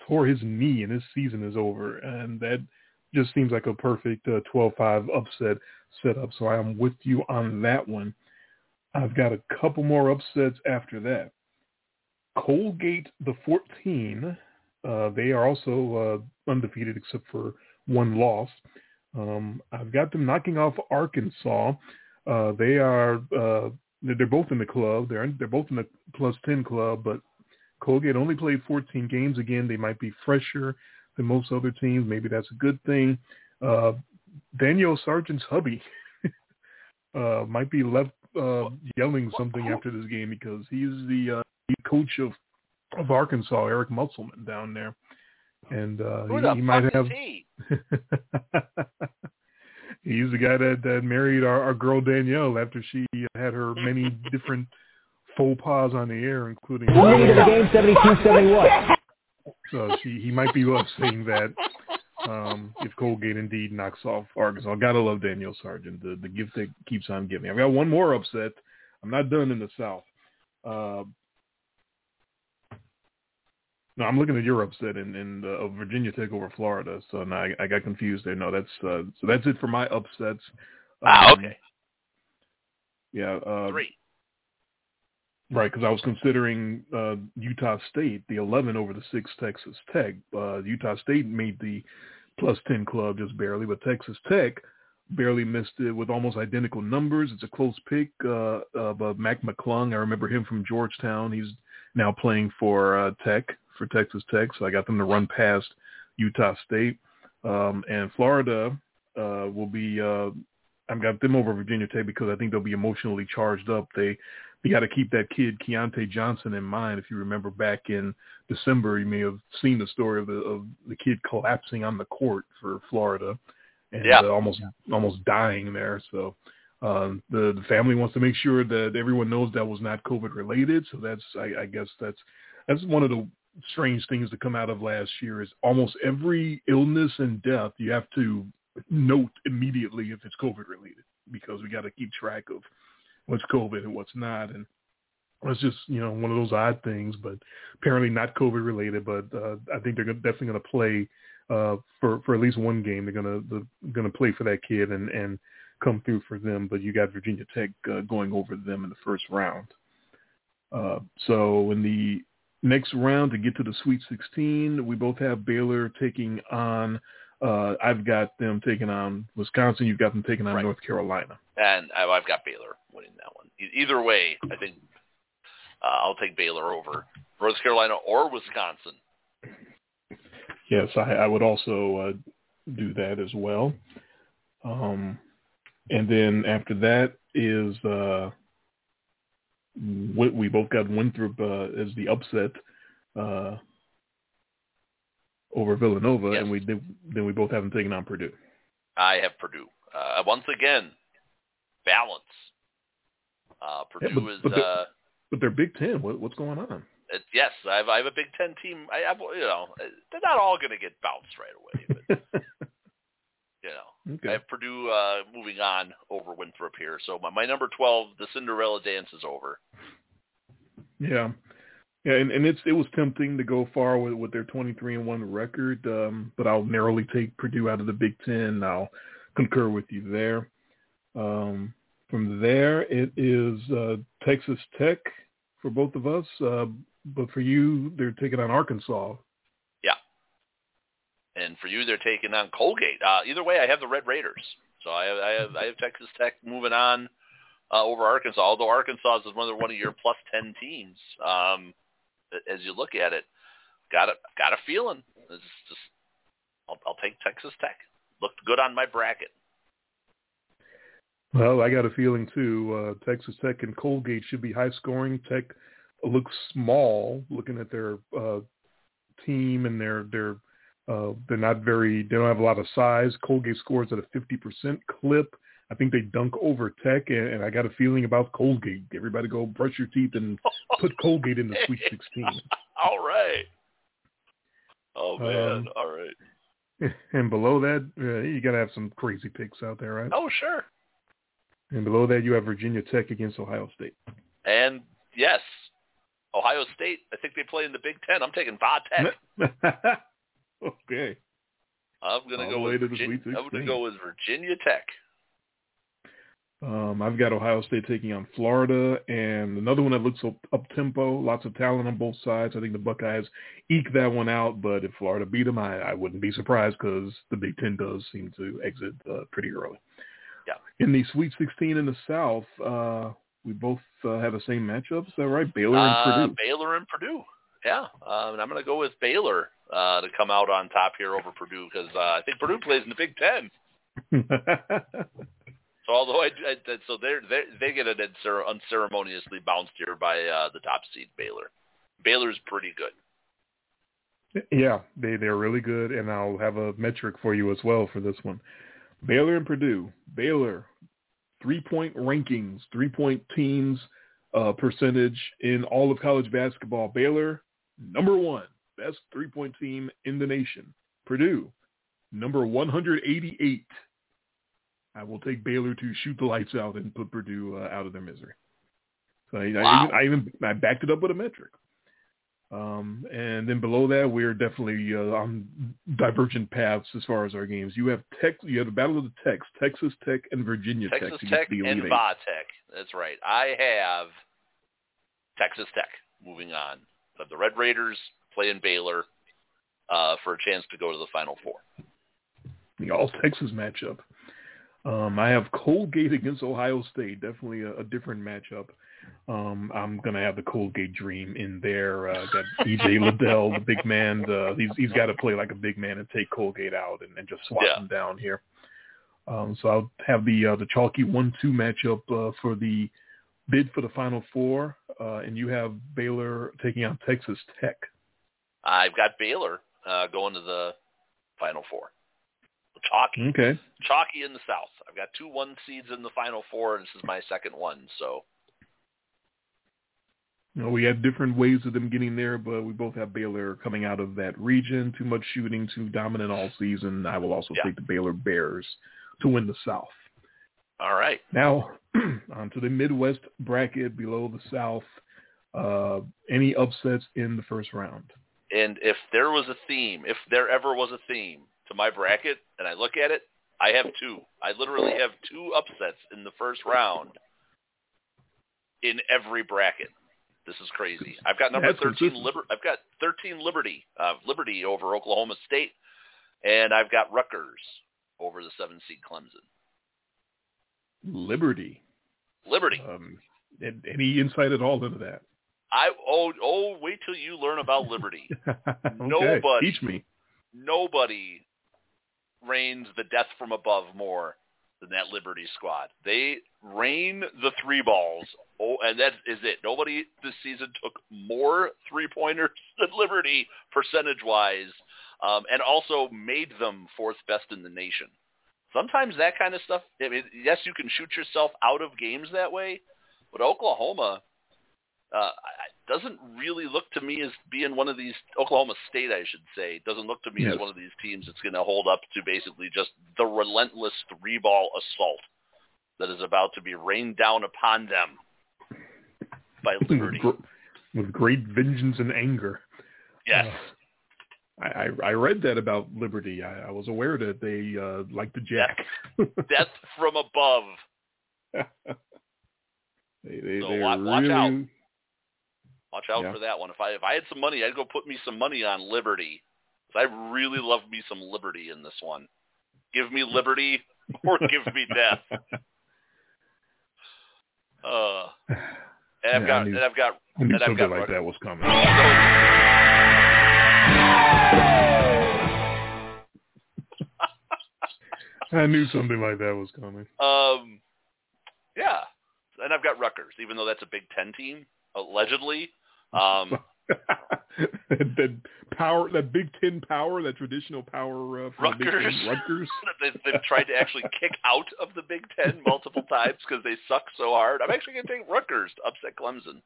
tore his knee and his season is over, and that just seems like a perfect uh, 12-5 upset setup. So I am with you on that one. I've got a couple more upsets after that. Colgate the 14, uh, they are also uh, undefeated except for one loss. Um, I've got them knocking off Arkansas. Uh, they are uh, they're both in the club. They're they're both in the plus 10 club, but Colgate only played 14 games. Again, they might be fresher than most other teams. Maybe that's a good thing. Uh, Danyelle Sargent's hubby uh, might be left uh, yelling something after this game because he's the uh, coach of of Arkansas, Eric Musselman, down there, and uh, he, he might have. He? he's the guy that that married our, our girl Danyelle after she had her many different faux pas on the air, including. The game, 72-71. So she he might be saying that um, if Colgate indeed knocks off Arkansas. Gotta love Danyelle Sargent, the, the gift that keeps on giving. I've got one more upset. I'm not done in the South. Uh, no, I'm looking at your upset in, in uh, Virginia Tech over Florida. So now I, I got confused there. No, that's uh, so that's it for my upsets. Ah, Um, okay. Yeah. Uh, Three. Right, because I was considering uh, Utah State, the 11 over the 6 Texas Tech. Uh, Utah State made the plus 10 club just barely, but Texas Tech barely missed it with almost identical numbers. It's a close pick. Uh, uh, Mac McClung, I remember him from Georgetown. He's now playing for uh, Tech, for Texas Tech, so I got them to run past Utah State. Um, and Florida uh, will be, uh, I've got them over Virginia Tech because I think they'll be emotionally charged up. They you got to keep that kid Keyontae Johnson in mind. If you remember back in December, you may have seen the story of the of the kid collapsing on the court for Florida and Yeah. uh, almost almost dying there. So um, the the family wants to make sure that everyone knows that was not COVID related. So that's I, I guess that's that's one of the strange things to come out of last year is almost every illness and death you have to note immediately if it's COVID related because we got to keep track of what's COVID and what's not. And it's just, you know, one of those odd things, but apparently not COVID related, but uh, I think they're definitely going to play uh, for, for at least one game. They're going to, going to play for that kid and, and come through for them. But you got Virginia Tech uh, going over them in the first round. Uh, so in the next round to get to the Sweet 16, we both have Baylor taking on, uh, I've got them taking on Wisconsin. You've got them taking on Right. North Carolina. And I've got Baylor winning that one. Either way, I think uh, I'll take Baylor over North Carolina or Wisconsin. Yes, I, I would also uh, do that as well. Um, and then after that is uh, we, we both got Winthrop uh, as the upset. Uh, over Villanova, Yes. and we did, then we both haven't taken on Purdue. I have Purdue. Uh, once again, balance. Uh, Yeah, Purdue but- is but the- uh, But they're Big Ten. What, what's going on? it, yes. I have, I have a Big Ten team. I have you know they're not all going to get bounced right away, but you know I have Purdue uh, moving on over Winthrop here. So my, my number twelve, the Cinderella dance is over. Yeah. Yeah, and, and it's it was tempting to go far with, with their twenty three and one record, um, but I'll narrowly take Purdue out of the Big Ten. I'll concur with you there. Um, from there, it is uh, Texas Tech for both of us, uh, but for you, they're taking on Arkansas. And for you, they're taking on Colgate. Uh, either way, I have the Red Raiders. So I have I have, I have Texas Tech moving on uh, over Arkansas. Although Arkansas is of one of your plus ten teams, um, as you look at it, got a got a feeling. It's just I'll, I'll take Texas Tech. Looked good on my bracket. Well, I got a feeling too. Uh, Texas Tech and Colgate should be high scoring. Tech looks small, looking at their uh, team and their their uh, they're not very. They don't have a lot of size. Colgate scores at a fifty percent clip. I think they dunk over Tech, and, and I got a feeling about Colgate. Everybody go brush your teeth and put Colgate in the Sweet Sixteen. All right. Oh man. Um, All right. And below that, uh, you got to have some crazy picks out there, right? Oh sure. And below that, you have Virginia Tech against Ohio State. And yes, Ohio State. I think they play in the Big Ten. I'm taking Va Tech. okay. I'm gonna All go with Virginia. Sweet I'm gonna go with Virginia Tech. Um, I've got Ohio State taking on Florida, and another one that looks up, up tempo, lots of talent on both sides. I think the Buckeyes eke that one out, but if Florida beat them, I, I wouldn't be surprised because the Big Ten does seem to exit uh, pretty early. Yeah. In the Sweet 16 in the South, uh, we both uh, have the same matchups. Is that right? Baylor and Uh, Purdue. Baylor and Purdue. Yeah, um, and I'm going to go with Baylor uh, to come out on top here over Purdue because uh, I think Purdue plays in the Big Ten. So although I, I so they're, they they get it uncer- unceremoniously bounced here by uh, the top seed Baylor. Baylor's pretty good. Yeah, they they're really good, and I'll have a metric for you as well for this one. Baylor and Purdue. Baylor, three point rankings, three point teams uh, percentage in all of college basketball. Baylor, number one, best three point team in the nation. Purdue, number one hundred eighty eight. I will take Baylor to shoot the lights out and put Purdue uh, out of their misery. So I, I, Wow. even, I even I backed it up with a metric. Um, and then below that, we're definitely uh, on divergent paths as far as our games. You have Tech, you have the Battle of the Techs, Texas Tech and Virginia Texas Tech. to Tech and Va Tech. That's right. I have Texas Tech moving on. But the Red Raiders playing Baylor uh, for a chance to go to the Final Four. the All Texas matchup. Um, I have Colgate against Ohio State. Definitely a, a different matchup. Um, I'm gonna have the Colgate Dream in there. Uh, got EJ Liddell, the big man. Uh, he's he's got to play like a big man and take Colgate out and, and just swat Yeah. him down here. Um, so I'll have the uh, the chalky one-two matchup uh, for the bid for the Final Four, uh, and you have Baylor taking on Texas Tech. I've got Baylor uh, going to the Final Four. Chalky, Okay. chalky in the South. I've got two one seeds in the Final Four, and this is my second one. So You know, we have different ways of them getting there, but we both have Baylor coming out of that region. Too much shooting, too dominant all season. I will also Yeah. take the Baylor Bears to win the South. all right, Now, on to the Midwest bracket below the South. Uh, any upsets in the first round? And if there was a theme, if there ever was a theme to my bracket, and I look at it, I have two. I literally have two upsets in the first round in every bracket. This is crazy. I've got number That's 13. Liber- I've got 13 Liberty, uh, Liberty over Oklahoma State, and I've got Rutgers over the 7 seed Clemson. Liberty. Liberty. Um, and any insight at all into that? I oh oh wait till you learn about Liberty. okay. Nobody. Teach me. Nobody rains the death from above more than that Liberty squad. They rain the three balls. Oh, and that is it. Nobody this season took more three pointers than Liberty percentage wise. um, and also made them fourth best in the nation. Sometimes that kind of stuff. I mean, yes, you can shoot yourself out of games that way, but Oklahoma uh, doesn't really look to me as being one of these Oklahoma State, I should say, doesn't look to me Yes. as one of these teams that's going to hold up to basically just the relentless three ball assault that is about to be rained down upon them by Liberty. with, with great vengeance and anger. Yes. Uh, I, I I read that about Liberty. I, I was aware that they uh, like the jack. Death from above. they they So they're wa- watch out. Watch out Yeah. for that one. If I if I had some money, I'd go put me some money on Liberty. I really love me some Liberty in this one. Give me Liberty or give me death. Uh, and I've Yeah, got knew- and I've got I knew and I've something got like that was coming. I knew something like that was coming. Um, yeah, and I've got Rutgers, even though that's a Big Ten team allegedly. Um, that, that power, that Big Ten power, that traditional power uh, from the Rutgers. Ten, Rutgers. they've, they've tried to actually kick out of the Big Ten multiple times because they suck so hard. I'm actually going to take Rutgers to upset Clemson.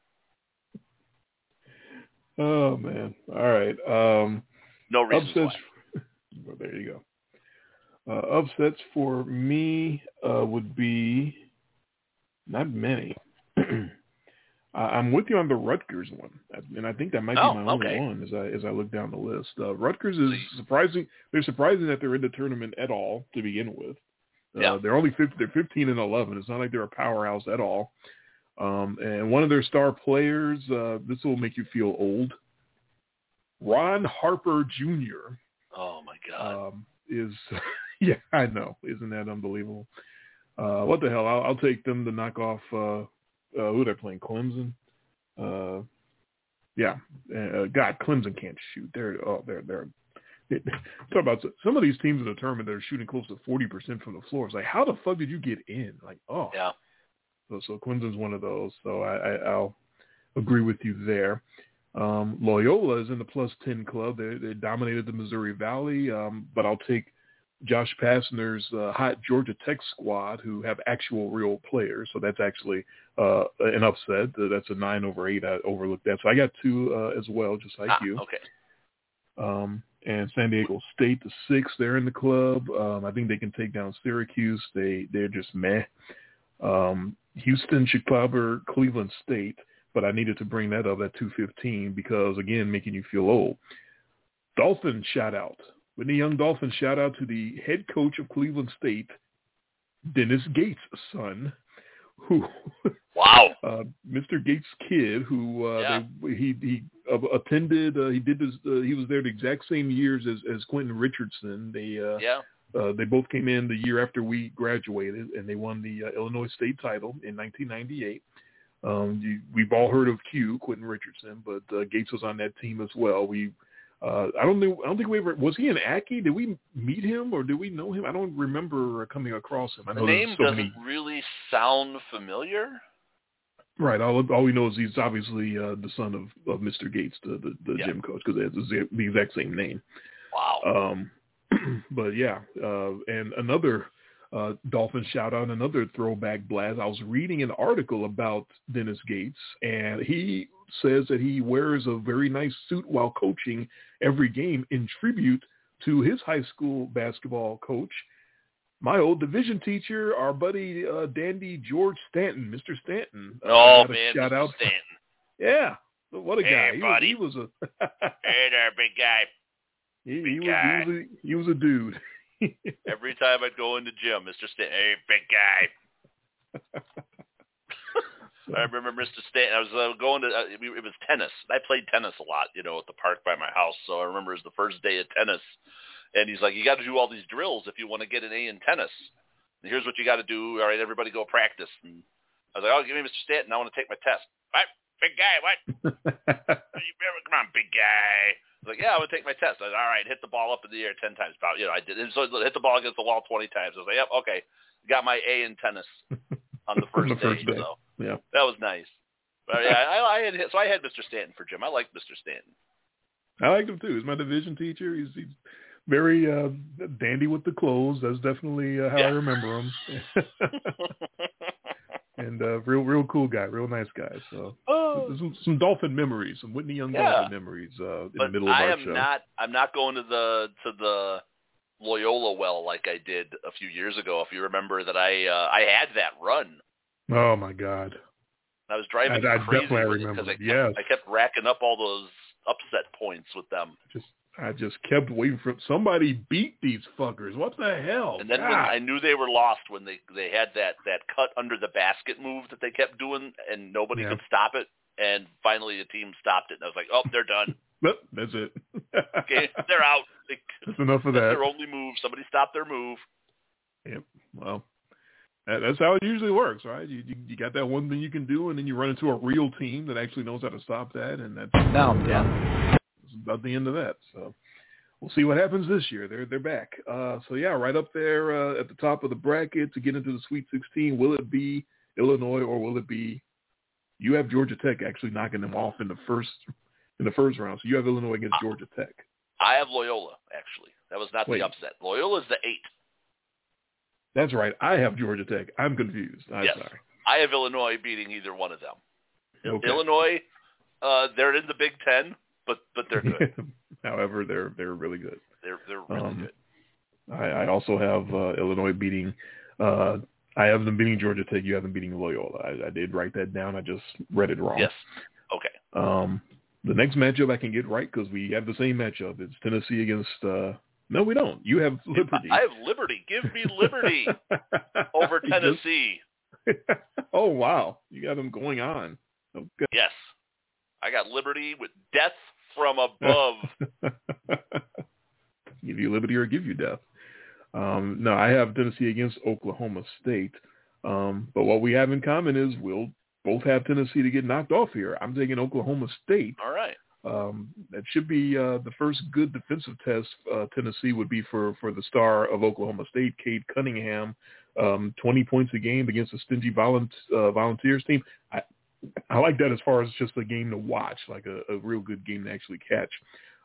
Oh man! All right. Um, No reason upsets. why. Well, there you go. Uh, upsets for me uh, would be not many. I- I'm with you on the Rutgers one, and I think that might be Oh, my only okay. one as I as I look down the list. Uh, Rutgers is surprising. They're surprising that they're in the tournament at all to begin with. Uh, Yeah. They're only 50, they're 15 and 11. It's not like they're a powerhouse at all. Um, and one of their star players, uh, this will make you feel old. Ron Harper Jr. Oh my God. um, is yeah, I know. Isn't that unbelievable? Uh, what the hell? I'll, I'll take them to knock off uh, uh, who they're playing, Clemson. Uh, yeah, uh, God, Clemson can't shoot. They're oh, they're they're. Talk about some of these teams in the tournament that are shooting close to forty percent from the floor. It's like, how the fuck did you get in? Like, oh, yeah. so, so Clemson's one of those. So I, I, I'll agree with you there. Um, Loyola is in the plus 10 club. They, they dominated the Missouri Valley, um, but I'll take Josh Pastner's uh, hot Georgia Tech squad who have actual real players. So that's actually uh, an upset. That's a 9 over 8. I overlooked that. So I got two uh, as well, just like Ah, you. okay. Um, and San Diego State, the six, they're in the club. Um, I think they can take down Syracuse. They they're just meh. Um, Houston, Chicago, Cleveland State, but I needed to bring that up at 215 because again, making you feel old. Dolphin shout out. Whitney Young Dolphins, shout out to the head coach of Cleveland State, Dennis Gates' son, who Wow. uh, Mr. Gates' kid, who uh, Yeah. they, he he uh, attended. Uh, he did this. Uh, he was there the exact same years as as Quentin Richardson. They uh, Yeah. uh, they both came in the year after we graduated, and they won the uh, Illinois State title in 1998. Um, you, we've all heard of Q, Quentin Richardson, but uh, Gates was on that team as well. We, uh, I don't think I don't think we ever was he an Aki? Did we meet him or do we know him? I don't remember coming across him. I The know name so doesn't many. really sound familiar. Right. All all we know is he's obviously uh, the son of, of Mr. Gates, the the, the Yeah. gym coach, because they have the, the exact same name. Wow. Um, but yeah, uh, and another uh, Dolphin shout out, another throwback blast. I was reading an article about Dennis Gates, and he says that he wears a very nice suit while coaching every game in tribute to his high school basketball coach, my old division teacher, our buddy uh, Dandy George Stanton, Mr. Stanton. Oh man, shout out. Stanton. Yeah, what a Hey, guy! He was, he was a Hey there, big guy. he, Big he was, guy. he was a he was a dude. Every time I'd go in the gym, Mr. Stanton, hey, big guy. I remember Mr. Stanton. I was uh, going to. Uh, it was tennis. I played tennis a lot, you know, at the park by my house. So I remember it was the first day of tennis, and he's like, "You got to do all these drills if you want to get an A in tennis. And here's what you got to do. All right, everybody go practice." And I was like, "Oh, give me Mr. Stanton. I want to take my test." What? Big guy? What? You Come on, big guy. Like, yeah, I would take my test. I was, all right, hit the ball up in the air ten times. About you know, I did. And so hit the ball against the wall twenty times. I was like, yep, okay, got my A in tennis on the first, the first day. So yeah. that was nice. But yeah, I, I had so I had Mr. Stanton for gym. I liked Mr. Stanton. I liked him too. He's my division teacher. He's, he's very uh, dandy with the clothes. That's definitely uh, how Yeah. I remember him. and uh, real, real cool guy, real nice guy. So oh. some, some dolphin memories, some Whitney Young Yeah. dolphin memories uh, in but the middle of I our am show. not. I'm not going to the to the Loyola well like I did a few years ago. If you remember that, I uh, I had that run. Oh my God! I was driving I- I crazy definitely with remember. because I kept, Yes. I kept racking up all those upset points with them. Just I just kept waiting for somebody beat these fuckers. What the hell? And then when I knew they were lost when they they had that that cut under the basket move that they kept doing and nobody Yeah. could stop it. And finally, the team stopped it, and I was like, "Oh, they're done. But that's it. Okay, they're out. They, that's enough of that's that. their only move. Somebody stopped their move." Yep. Well, that, that's how it usually works, right? You, you you got that one thing you can do, and then you run into a real team that actually knows how to stop that, and that's, Now I'm done. that's about the end of that. So we'll see what happens this year. They're they're back. Uh, so yeah, right up there uh, at the top of the bracket to get into the Sweet 16. Will it be Illinois or will it be? You have Georgia Tech actually knocking them off in the first in the first round. So you have Illinois against Georgia Tech. I have Loyola actually. That was not Wait. the upset. Loyola's the eight. That's right. I have Georgia Tech. I'm confused. I'm Yes. sorry. I have Illinois beating either one of them. Okay. Illinois, uh, they're in the Big Ten, but but they're good. However, they're they're really good. they're they're really Um, good. I, I also have uh, Illinois beating. Uh, I have them beating Georgia Tech. You have them beating Loyola. I, I did write that down. I just read it wrong. Yes. Okay. Um, the next matchup I can get right because we have the same matchup. It's Tennessee against. Uh, no, we don't. You have Liberty. I have Liberty. Give me Liberty over You just- Tennessee. oh wow, you got them going on. Okay. Yes. I got Liberty with death from above. give you liberty or give you death. Um, no, I have Tennessee against Oklahoma State. Um, but what we have in common is we'll both have Tennessee to get knocked off here. I'm taking Oklahoma State. All right. Um, that should be uh, the first good defensive test uh, Tennessee would be for, for the star of Oklahoma State, Cade Cunningham. Um, 20 points a game against a stingy uh, Volunteers team. I, I like that as far as just a game to watch, like a, a real good game to actually catch.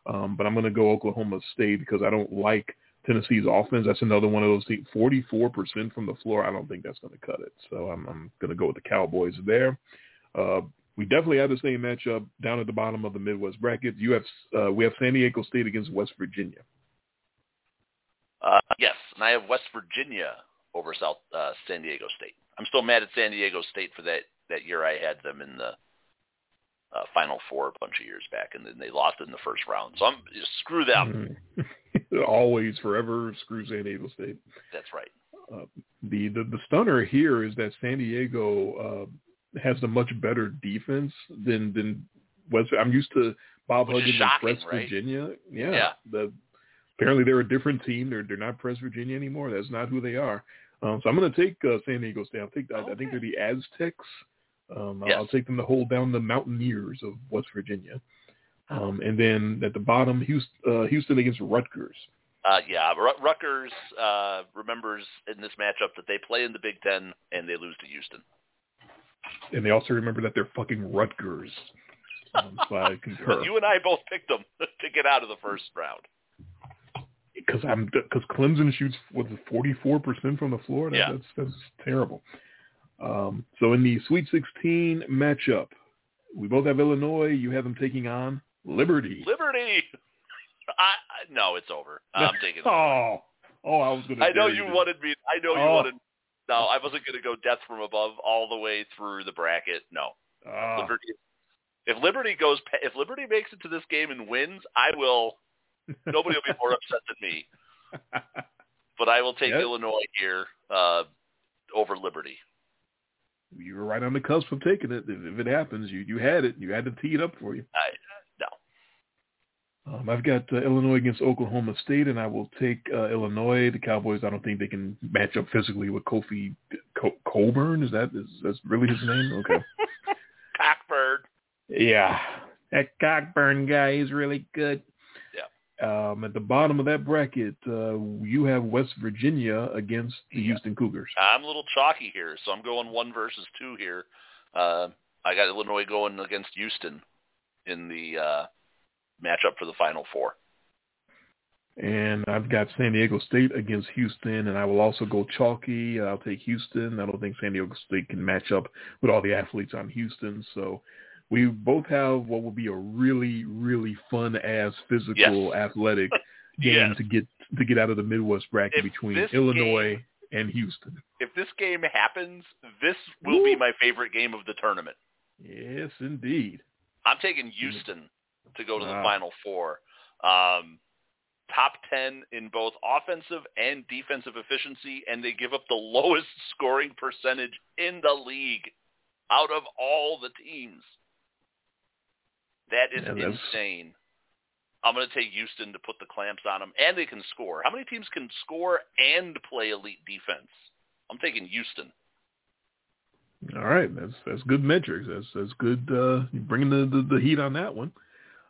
Um, but I'm going to go Oklahoma State because I don't like Tennessee's offense. That's another one of those things. 44% from the floor. I don't think that's going to cut it. So I'm, I'm going to go with the Cowboys there. Uh, we definitely have the same matchup down at the bottom of the Midwest bracket. You have uh, we have San Diego State against West Virginia. Uh, yes, and I have West Virginia over South uh, San Diego State. I'm still mad at San Diego State for that that year I had them in the uh, Final Four a bunch of years back, and then they lost in the first round. So I'm just screw them. Mhm. Always, forever, screw San Diego State. That's right. Uh, the, the the stunner here is that San Diego uh, has a much better defense than than West. I'm used to Bob Which Huggins shocking, and West right? Virginia. Yeah, Yeah. The, apparently they're a different team. They're they're not Press Virginia anymore. That's not who they are. Um, so I'm going to take uh, San Diego State. I'll take. I, I think they're the Aztecs. Um, I'll- Yes. I'll take them to hold down the Mountaineers of West Virginia. Um, and then at the bottom, Houston, uh, Houston against Rutgers. Uh, yeah, Ru- Rutgers uh, remembers in this matchup that they play in the Big Ten and they lose to Houston. And they also remember that they're fucking Rutgers. Um, so I concur. You and I both picked them to get out of the first round. Because I'm because Clemson shoots what forty four percent from the floor. That, Yeah. That's that's terrible. Um, so in the Sweet Sixteen matchup, we both have Illinois. You have them taking on Liberty. Liberty. I, I no, it's over. I'm taking. oh, oh, I was going to. I know you wanted me. I know you Oh. wanted. No, I wasn't going to go death from above all the way through the bracket. No, Ah, Liberty. If Liberty goes, if Liberty makes it to this game and wins, I will. Nobody will be more upset than me. But I will take Yep. Illinois here uh, over Liberty. You were right on the cusp of taking it. If, if it happens, you you had it. You had to tee it up for you. I, no. Um, I've got uh, Illinois against Oklahoma State, and I will take uh, Illinois. The Cowboys, I don't think they can match up physically with Kofi Co- Cockburn. Is that is that's really his name? Okay. Cockbird. yeah, that Cockburn guy is really good. Yeah. Um, at the bottom of that bracket, uh, you have West Virginia against the Houston Cougars. I'm a little chalky here, so I'm going one versus two here. Uh, I got Illinois going against Houston in the uh, matchup for the Final Four. And I've got San Diego State against Houston, and I will also go chalky. I'll take Houston. I don't think San Diego State can match up with all the athletes on Houston. So we both have what will be a really, really fun ass physical, Yes. athletic game Yes. to get to get out of the Midwest bracket If between Illinois game- and Houston. If this game happens, this will be my favorite game of the tournament. Yes, indeed. I'm taking Houston to go to the Final Four. Um, top 10 in both offensive and defensive efficiency, and they give up the lowest scoring percentage in the league out of all the teams. That is Yeah, insane. I'm going to take Houston to put the clamps on them, and they can score. How many teams can score and play elite defense? I'm taking Houston. All right, that's that's good metrics. That's that's good. Uh, you're bringing the, the the heat on that one.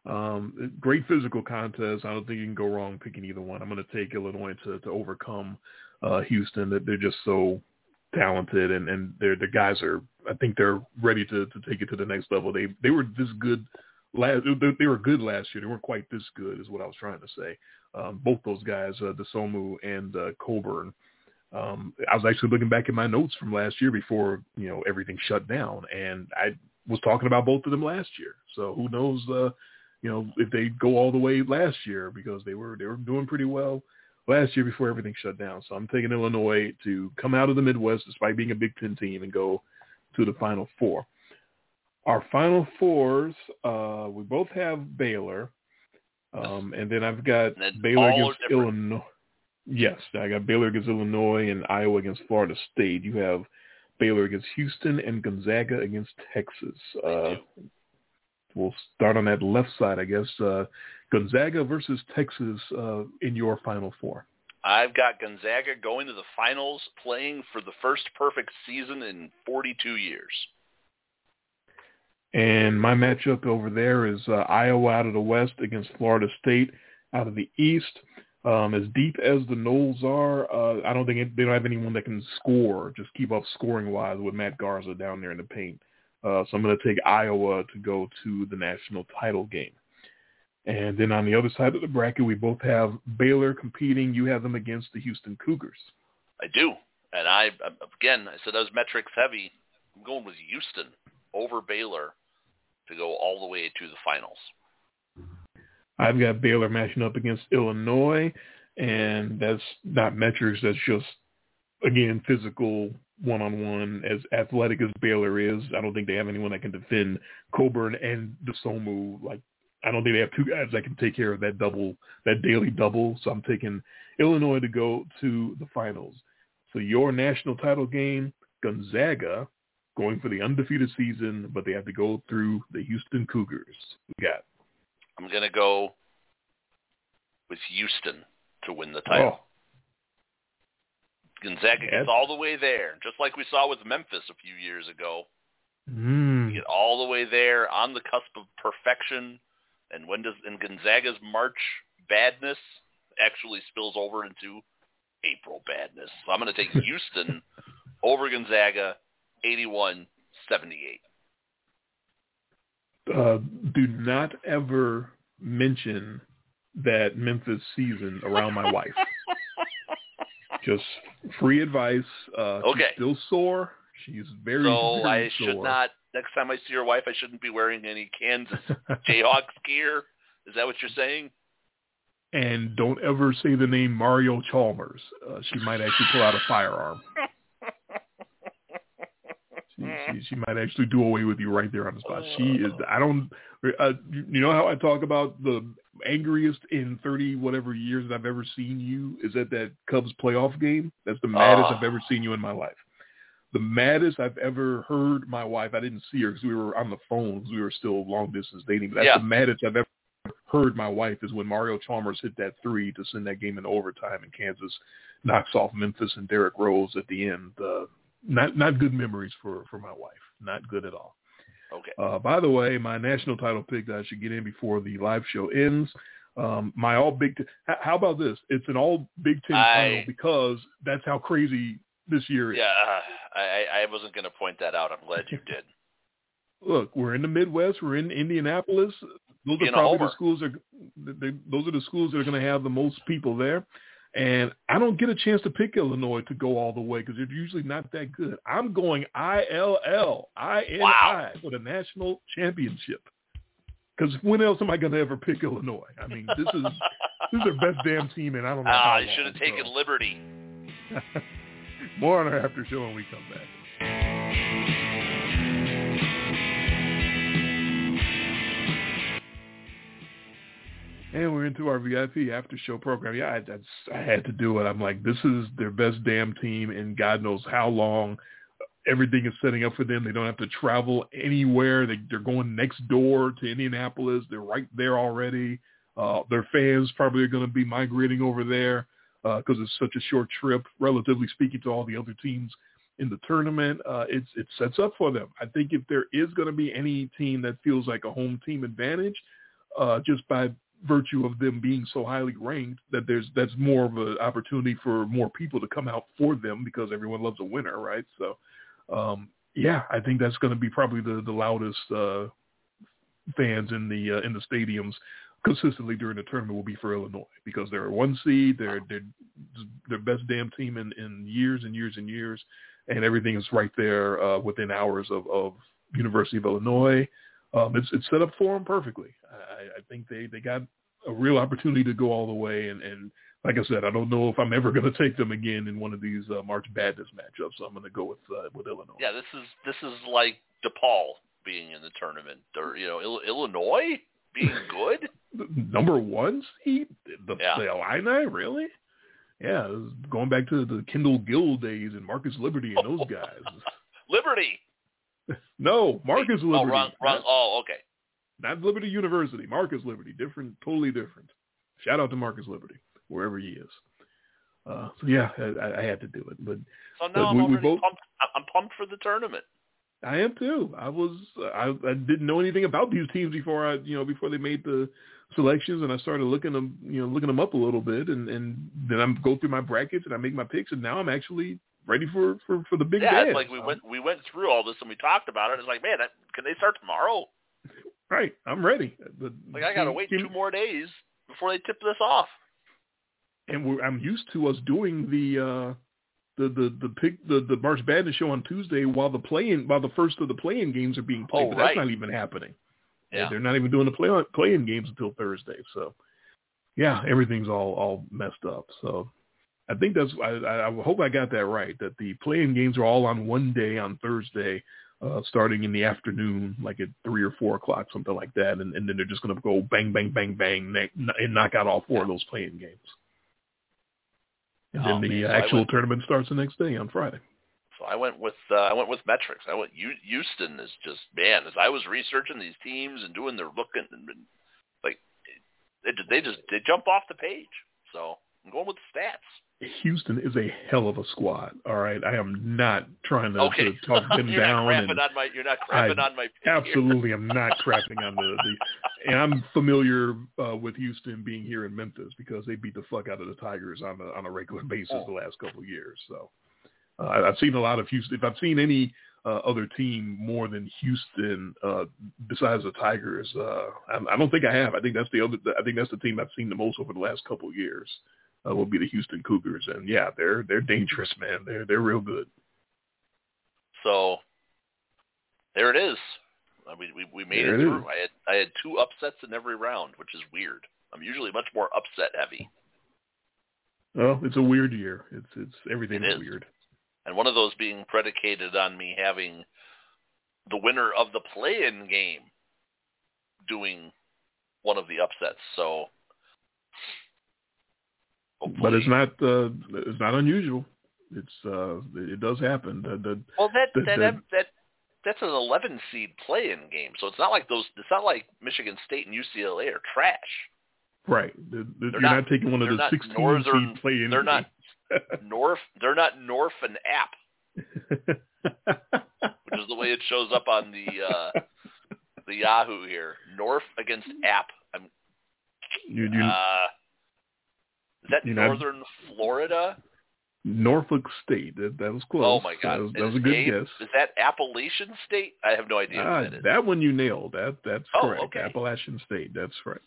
Um, great physical contest. I don't think you can go wrong picking either one. I'm going to take Illinois to to overcome uh, Houston. That they're just so talented and and they're the guys are. I think they're ready to to take it to the next level. They they were this good last. They, were good last year. They weren't quite this good, is what I was trying to say. Um, both those guys, uh, Dosunmu and uh, Cockburn. Um, I was actually looking back at my notes from last year before you know everything shut down, and I was talking about both of them last year. So who knows, uh, you know, if they go all the way last year because they were they were doing pretty well last year before everything shut down. So I'm taking Illinois to come out of the Midwest despite being a Big Ten team and go to the Final Four. Our Final Fours, uh, we both have Baylor, um, and then I've got Baylor against different. Illinois. Yes, I got Baylor against Illinois and Iowa against Florida State. You have Baylor against Houston and Gonzaga against Texas. Uh, we'll start on that left side, I guess. Uh, Gonzaga versus Texas uh, in your Final Four. I've got Gonzaga going to the finals, playing for the first perfect season in 42 years. And my matchup over there is uh, Iowa out of the West against Florida State out of the East. Um, as deep as the Noles are, uh, I don't think it, they don't have anyone that can score, just keep up scoring wise with Matt Garza down there in the paint. Uh, so I'm going to take Iowa to go to the national title game. And then on the other side of the bracket, we both have Baylor competing. You have them against the Houston Cougars. I do, and I again I said those metrics heavy. I'm going with Houston over Baylor to go all the way to the finals. I've got Baylor matching up against Illinois, and that's not metrics. That's just again physical one-on-one. As athletic as Baylor is, I don't think they have anyone that can defend Cockburn and Dosunmu. Like I don't think they have two guys that can take care of that double, that daily double. So I'm taking Illinois to go to the finals. So your national title game, Gonzaga, going for the undefeated season, but they have to go through the Houston Cougars. We got I'm going to go with Houston to win the title. oh. Gonzaga gets all the way there, just like we saw with Memphis a few years ago. Mm. Get all the way there on the cusp of perfection. And when does and Gonzaga's March badness actually spills over into April badness. So I'm going to take Houston over Gonzaga, 81-78. uh, do not ever mention that Memphis season around my wife. Just free advice. Uh, Okay. She's still sore. She's very, So very I should not. Next time I see your wife, I shouldn't be wearing any Kansas Jayhawks gear. Is that what you're saying? and don't ever say the name Mario Chalmers. Uh, she might actually pull out a firearm. She, she, might actually do away with you right there on the spot. She is. I don't. Uh, you know how I talk about the angriest in thirty whatever years that I've ever seen you is at that Cubs playoff game. That's the maddest Oh. I've ever seen you in my life. The maddest I've ever heard my wife. I didn't see her because we were on the phones. we were still long distance dating. But that's Yeah. the maddest I've ever heard my wife is when Mario Chalmers hit that three to send that game in overtime and Kansas knocks off Memphis and Derrick Rose at the end. Uh, not not good memories for for my wife. Not good at all. Okay. Uh, by the way, my national title pick that I should get in before the live show ends. Um, my all Big Ten. How about this? It's an all Big Ten I- title because that's how crazy this year is. Yeah, uh, I, I wasn't going to point that out. I'm glad you did. Look, we're in the Midwest. We're in Indianapolis. those being are probably the schools are they, those are the schools that are going to have the most people there. And I don't get a chance to pick Illinois to go all the way because they're usually not that good. I'm going I L L I N I for the national championship. Because when else am I going to ever pick Illinois? I mean, this is this is their best damn team, and I don't know. Ah, you should have taken so. Liberty. More on our after show when we come back. And we're into our VIP after show program. Yeah, I, I had to do it. I'm like, this is their best damn team, and God knows how long everything is setting up for them. They don't have to travel anywhere. They, they're going next door to Indianapolis. They're right there already. Uh, their fans probably are going to be migrating over there because it's such a short trip, relatively speaking, to all the other teams in the tournament. Uh, it's it sets up for them. I think if there is going to be any team that feels like a home team advantage, uh, just by virtue of them being so highly ranked, that there's that's more of an opportunity for more people to come out for them because everyone loves a winner, right? So, um, yeah, I think that's going to be probably the the loudest uh, fans in the uh, in the stadiums consistently during the tournament will be for Illinois because they're a one seed. They're they're their best damn team in, in years and years and years, and everything is right there uh, within hours of, of University of Illinois. Um, it's it's set up for them perfectly. I, I think they, they got a real opportunity to go all the way, and, and like I said, I don't know if I'm ever going to take them again in one of these uh, March Madness matchups. So I'm going to go with uh, with Illinois. Yeah, this is this is like DePaul being in the tournament, or you know, Il- Illinois being good. number one seed, the, Yeah. the Illini, really? Yeah, going back to the Kendall Gill days and Marcus Liberty and those guys. Liberty. no, Marcus Oh, Liberty, wrong, wrong. Oh, okay. not Liberty University. Marcus Liberty, different, totally different. Shout out to Marcus Liberty, wherever he is. Uh, so yeah, I, I had to do it, but So But I'm we- we both- pumped. I- I'm pumped for the tournament. I am too. I was I, I didn't know anything about these teams before I you know before they made the selections and I started looking them you know looking them up a little bit and and then I'm go through my brackets and I make my picks and now I'm actually ready for for for the big yeah, it's like we went we went through all this and we talked about it. It's like, man, that, can they start tomorrow? right. I'm ready. The, Like I gotta wait two more days before they tip this off. and we're, I'm used to us doing the uh the the the pick the the March Madness show on Tuesday while the playing while the first of the playing games are being played. Oh, but right. That's not even happening. Yeah. They're not even doing the play playing games until Thursday. So yeah, everything's all all messed up. So I think that's I, I hope I got that right. That the playing games are all on one day on Thursday, uh, starting in the afternoon, like at three or four o'clock, something like that, and, and then they're just going to go bang bang bang bang and knock out all four of those playing games. And Oh, then the man, uh, actual went- tournament starts the next day on Friday. So I went with uh, I went with metrics. I went Houston is just man. As I was researching these teams and doing their looking, and, and, like they, they just they jump off the page. So I'm going with the stats. Houston is a hell of a squad. All right, I am not trying to, okay, to talk them you're down. not crapping and on my you're not crapping I on my absolutely, I'm not crapping on the, the. And I'm familiar uh, with Houston being here in Memphis because they beat the fuck out of the Tigers on a on a regular basis Oh. the last couple of years. So uh, I've seen a lot of Houston. If I've seen any uh, other team more than Houston uh, besides the Tigers, uh, I, I don't think I have. I think that's the other. I think that's the team I've seen the most over the last couple of years. Uh, will be the Houston Cougars, and yeah, they're they're dangerous, man. They're they're real good. So there it is. I mean, we we made There it it through. I had I had two upsets in every round, which is weird. I'm usually much more upset heavy, Well, it's a weird year. It's it's everything's It weird. and one of those being predicated on me having the winner of the play-in game doing one of the upsets. So, But it's not uh, it's not unusual. It's uh, it does happen. The, the, Well, that the- that, the- that that's an 11 seed play-in game, so it's not like those. It's not like Michigan State and UCLA are trash. right. The, the, They're you're not- not, taking one of the 16 northern- seed play in. They're not North. They're not North and App, which is the way it shows up on the uh, the Yahoo here. North against App. I'm, you, you, uh, that not- Northern Florida? Norfolk State. That, that was close. Oh my God, that was, that was a good name- guess. Is that Appalachian State? I have no idea what uh, that is. that one you nailed. That that's Oh, correct. okay. Appalachian State. That's right.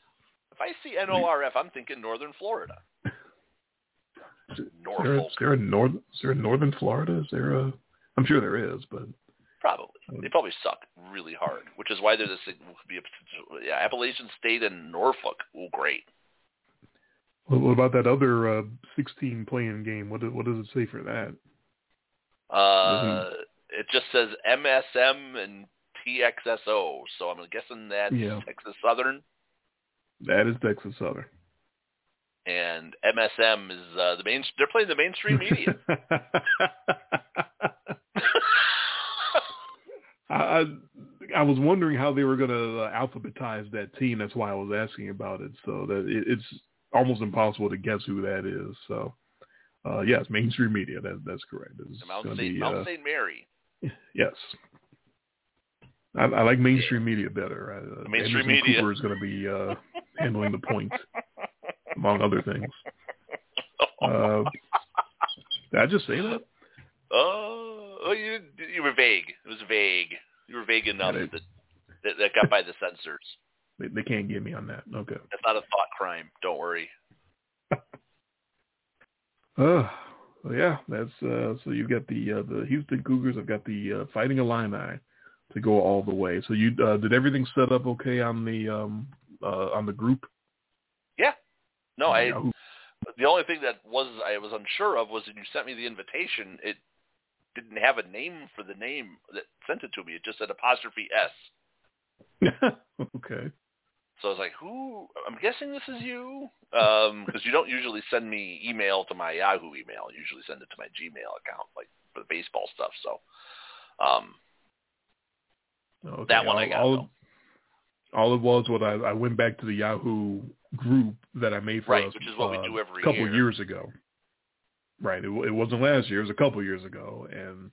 If I see NORF, I'm thinking Northern Florida. Is, is there, Norfolk. is there a north? Is there a northern Florida? Is there a? I'm sure there is, but Probably. They probably suck really hard, which is why they're this would be a potential- yeah, Appalachian State and Norfolk. Oh, great. What, about that other uh, 16 playing game? What what does it say for that? Uh, it just says MSM and TXSO, so I'm guessing that's Yeah. Texas Southern, That is Texas Southern. and MSM is uh, the main. They're playing the mainstream media. I, I I was wondering how they were going to uh, alphabetize that team. That's why I was asking about it. So that it, it's almost impossible to guess who that is. So uh, yes, mainstream media. That that's correct. It's Mount St. be, Mount uh, St. Mary. yes. I, I like mainstream media better. Uh, Mainstream Anderson media. Cooper is going to be uh, handling the points, among other things. Uh, did I just say that? Oh, you you were vague. It was vague. You were vague enough that, that that got by the censors. They, they can't get me on that. Okay. It's not a thought crime. Don't worry. Uh, well, yeah, that's uh, so you've got the uh, the Houston Cougars. I've got the uh, Fighting Illini to go all the way. So you uh, did everything set up okay on the um uh, on the group? Yeah. No, I. The only thing that was I was unsure of was when you sent me the invitation. It didn't have a name for the name that sent it to me. It just said apostrophe S. okay. So I was like, "Who? I'm guessing this is you," because you don't usually send me email to my Yahoo email. You usually send it to my Gmail account, like for the baseball stuff. So, um, okay. that one all, I got. All, all it was what I, I went back to the Yahoo group that I made for Right, us, which is what we uh, do every a couple year. years ago. Right. It, it wasn't last year. It was a couple years ago, and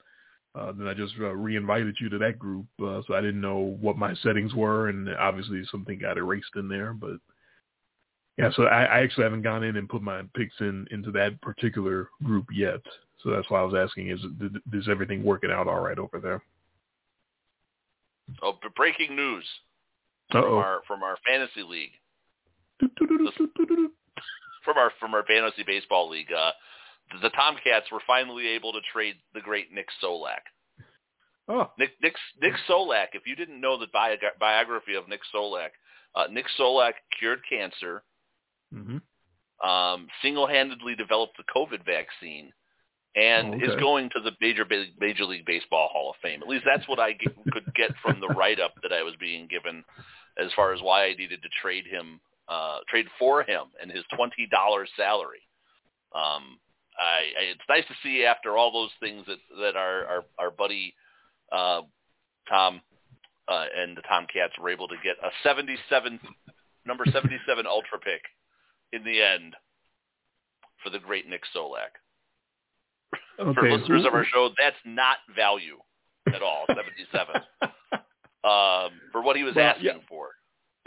uh, then I just uh, re-invited you to that group, uh, so I didn't know what my settings were, and obviously something got erased in there. But yeah, so I, I actually haven't gone in and put my picks in into that particular group yet. So that's why I was asking: Is is everything working out all right over there? Oh, breaking news Uh from our from our fantasy league, from our from our fantasy baseball league. Uh, the, Tomcats were finally able to trade the great Nick Solak. Oh, Nick Nick Nick Solak. If you didn't know the bio, biography of Nick Solak, uh, Nick Solak cured cancer, hmm um, single-handedly developed the COVID vaccine, and Oh, is going to the major Major League Baseball Hall of Fame. At least that's what I get, could get from the write-up that I was being given, as far as why I needed to trade him, uh, trade for him and his twenty dollars salary. Um, I, I, it's nice to see after all those things that that our our, our buddy uh, Tom uh, and the Tomcats were able to get a 77 number 77 ultra pick in the end for the great Nick Solak. okay. For listeners of our show, that's not value at all, 77. um, for what he was Well, asking yeah. for.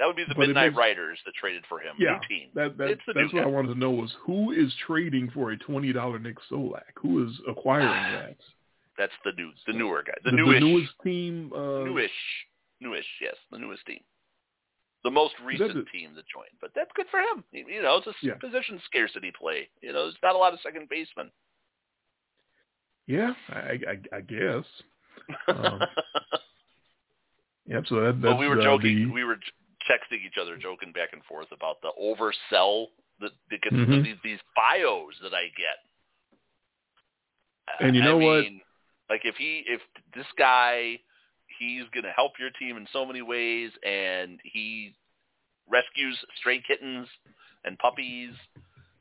That would be the But Midnight makes- Riders that traded for him. Yeah, team. That, that, the that's what I wanted to know was who is trading for a twenty dollar Nick Solak? Who is acquiring that? That's the new, the newer guy, the, the, newish, newest team. Uh, newish, newish. Yes, the newest team, the most recent the- team that joined. But that's good for him. You know, it's a Yeah. position scarcity play. You know, there's not a lot of second basemen. Yeah, I, I, I guess. Um, Yep. So that, that's But we were uh, joking. the- We were texting each other, joking back and forth about the oversell that, that gets Mhm. these, these bios that I get. And you I know what? Like if he, if this guy, he's going to help your team in so many ways, and he rescues stray kittens and puppies.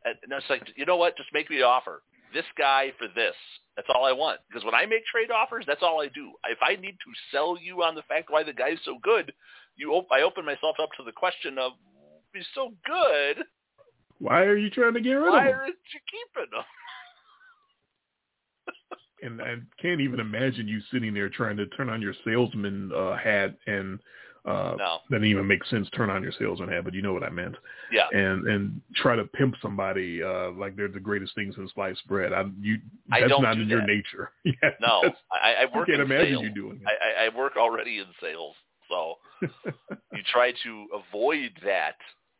And and it's like, you know what? Just make me an offer. This guy for this. That's all I want. Because when I make trade offers, that's all I do. If I need to sell you on the fact why the guy's so good, you op- I open myself up to the question of, he's so good, why are you trying to get rid of him? Why aren't you keeping him? and I can't even imagine you sitting there trying to turn on your salesman uh, hat and uh, No. that didn't even make sense. Turn on your salesman hat, but you know what I meant. Yeah. And and try to pimp somebody uh, like they're the greatest things in sliced bread. I you I that's don't not do in your nature. yeah, No, I, I I can't in imagine sales. you doing I, I, I work already in sales, so you try to avoid that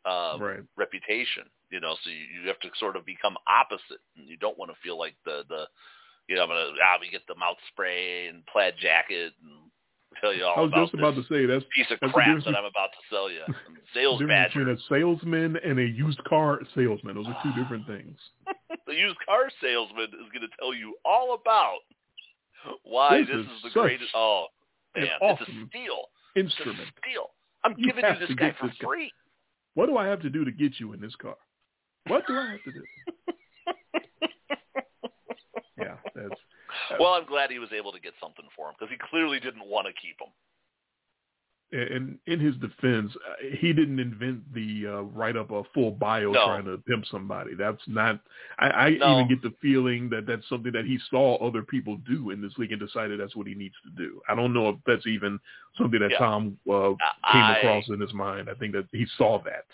um, right. reputation. You know, so you, you have to sort of become opposite, and you don't want to feel like the the you know I'm gonna ah we get the mouth spray and plaid jacket and tell you all I was about just about to say that's piece of that's crap that I'm about to sell you. Sales badger. between a salesman and a used car salesman. Those are two different things. the used car salesman is going to tell you all about why This this, is is, the greatest. Oh an man, it's a steal. Instrument. steal. I'm You giving you this guy for this guy. free. What do I have to do to get you in this car? What do I have to do? yeah, that's Well, uh, I'm glad he was able to get something for him because he clearly didn't want to keep him. And in his defense, uh, he didn't invent the uh, write up a full bio No. trying to pimp somebody. That's not. I, I No. even get the feeling that that's something that he saw other people do in this league and decided that's what he needs to do. I don't know if that's even something that Yeah. Tom uh, came I- across in his mind. I think that he saw that.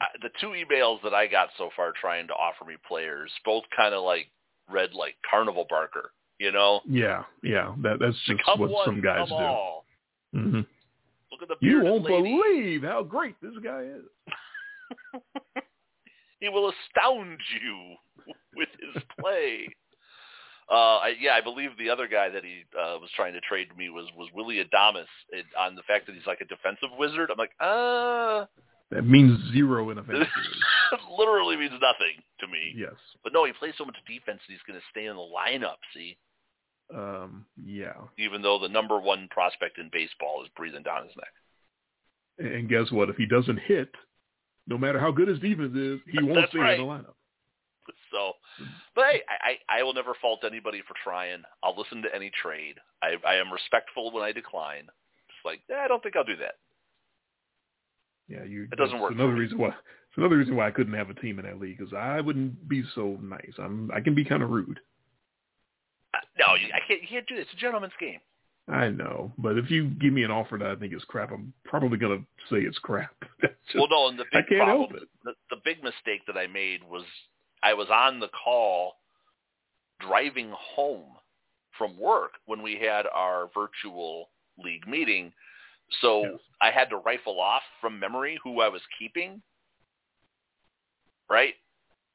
I, the two emails that I got so far trying to offer me players, both kind of like read like carnival barker. You know, Yeah, yeah. That that's just what one, some guys do. all. Look at the You won't lady. believe how great this guy is. he will astound you with his play. Uh, I, yeah, I believe the other guy that he uh, was trying to trade me was was Willy Adames it, on the fact that he's like a defensive wizard. I'm like, uh, That means zero in a fantasy literally means nothing to me. Yes. But no, he plays so much defense that he's going to stay in the lineup. See, Um, yeah. even though the number one prospect in baseball is breathing down his neck. And guess what? If he doesn't hit, no matter how good his defense is, he won't stay right. in the lineup. So, but hey, I, I I will never fault anybody for trying. I'll listen to any trade. I I am respectful when I decline. It's like eh, I don't think I'll do that. Yeah, you. It doesn't work Another reason why. It's another reason why I couldn't have a team in that league because I wouldn't be so nice. I'm. I can be kind of rude. No, you, I can't. You can't do this. It's a gentleman's game. I know, but if you give me an offer that I think is crap, I'm probably gonna say it's crap. Just, well, no, and the I big can't problem, help it. the, the big mistake that I made was I was on the call driving home from work when we had our virtual league meeting. So Yes. I had to rifle off from memory who I was keeping, right?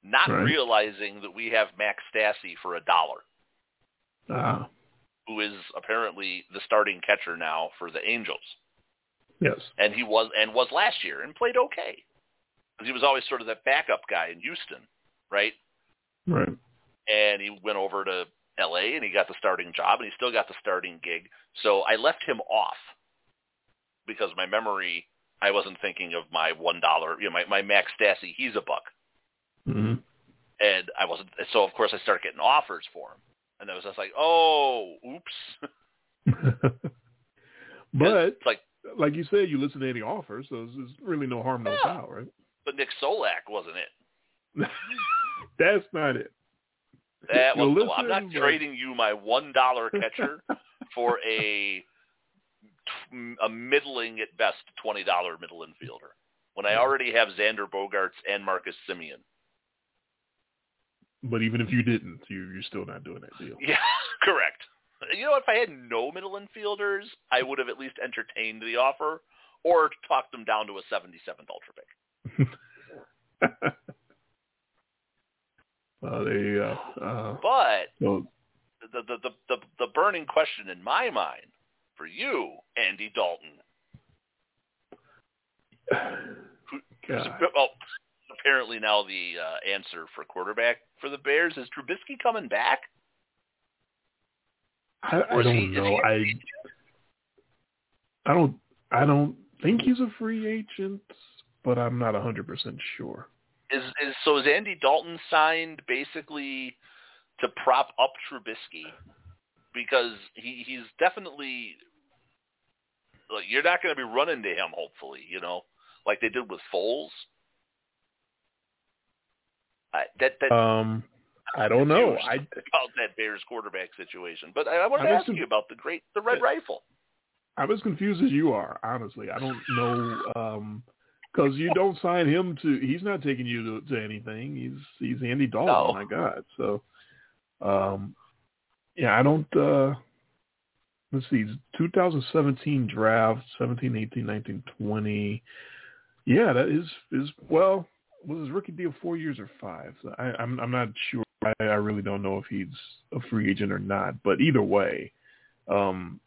Not Right. realizing that we have Max Stassi for a dollar, Ah, who is apparently the starting catcher now for the Angels. yes. and he was and was last year and played okay because he was always sort of that backup guy in Houston, right? Right. And he went over to L.A. and he got the starting job and he still got the starting gig. So I left him off because my memory, I wasn't thinking of my one dollar, you know, my my Max Stassi, he's a buck, Mm-hmm. and I wasn't. So of course I started getting offers for him, and I was just like, oh, oops. but it's like, like you said, you listen to any offers, so there's really no harm, no Yeah. foul, right? but Nick Solak wasn't it. That's not it. That was one. I'm not trading you my one dollar catcher for a a middling at best twenty dollar middle infielder when I already have Xander Bogaerts and Marcus Semien. But even if you didn't, you you're still not doing that deal. Yeah, correct. You know, if I had no middle infielders, I would have at least entertained the offer or talked them down to a 77th ultra pick. uh, they uh, uh, But the the, the the the burning question in my mind for you, Andy Dalton, who, well, apparently now the uh, answer for quarterback for the Bears is Trubisky coming back. I, I don't he- know. I I don't I don't think he's a free agent, but I'm not a hundred percent sure. Is is so is Andy Dalton signed basically to prop up Trubisky because he he's definitely like you're not going to be running to him hopefully you know like they did with Foles. I, that that Um, I don't know. I about that Bears quarterback situation, but I, I wanted I to ask you about the great the Red Rifle. I'm as confused as you are. Honestly, I don't know. Um, because you don't sign him to. He's not taking you to, to anything. He's he's Andy Dalton. No. My God. So, um, yeah, I don't. uh Let's see. 2017 draft, 17, 18, 19, 20. Yeah, that is is well. Was his rookie deal four years or five? So I, I'm I'm not sure. I, I really don't know if he's a free agent or not. But either way, um,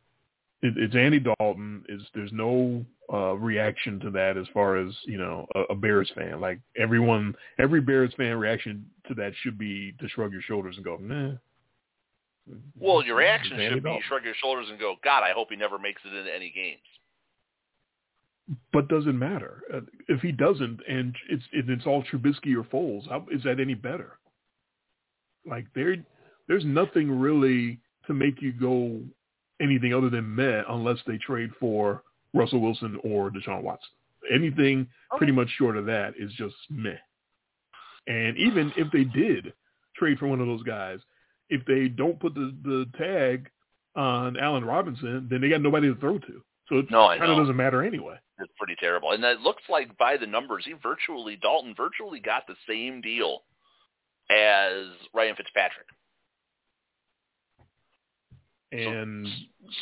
it, it's Andy Dalton. Is there's no uh, reaction to that as far as you know a, a Bears fan. Like everyone, every Bears fan reaction to that should be to shrug your shoulders and go, nah. Well, your reaction should be Dalton. shrug your shoulders and go, God, I hope he never makes it into any games. But doesn't matter uh, if he doesn't, and it's if it's all Trubisky or Foles. How is that any better? Like there, there's nothing really to make you go anything other than meh unless they trade for Russell Wilson or Deshaun Watson. Anything pretty much short of that is just meh. And even if they did trade for one of those guys, if they don't put the, the tag on Allen Robinson, then they got nobody to throw to. So it No, kind of doesn't matter anyway. It's pretty terrible. And it looks like by the numbers, he virtually, Dalton virtually got the same deal as Ryan Fitzpatrick. And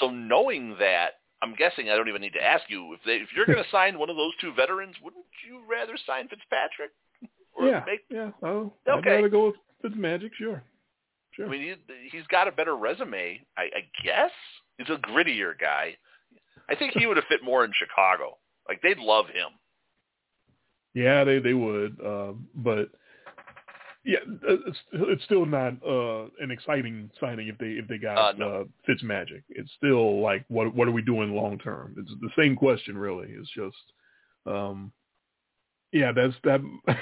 So knowing that, I'm guessing I don't even need to ask you if they if you're going to sign one of those two veterans, wouldn't you rather sign Fitzpatrick? Or yeah, make, yeah. Oh, I'd Okay. rather go with Fitzmagic, sure. Sure. I mean, he, he's got a better resume, I, I guess. He's a grittier guy. I think he would have fit more in Chicago. Like they'd love him. Yeah, they they would, uh, but yeah, it's it's still not uh, an exciting signing if they if they got Uh, no. uh, Fitzmagic. It's still like what what are we doing long term? It's the same question really. It's just, um, yeah, that's that.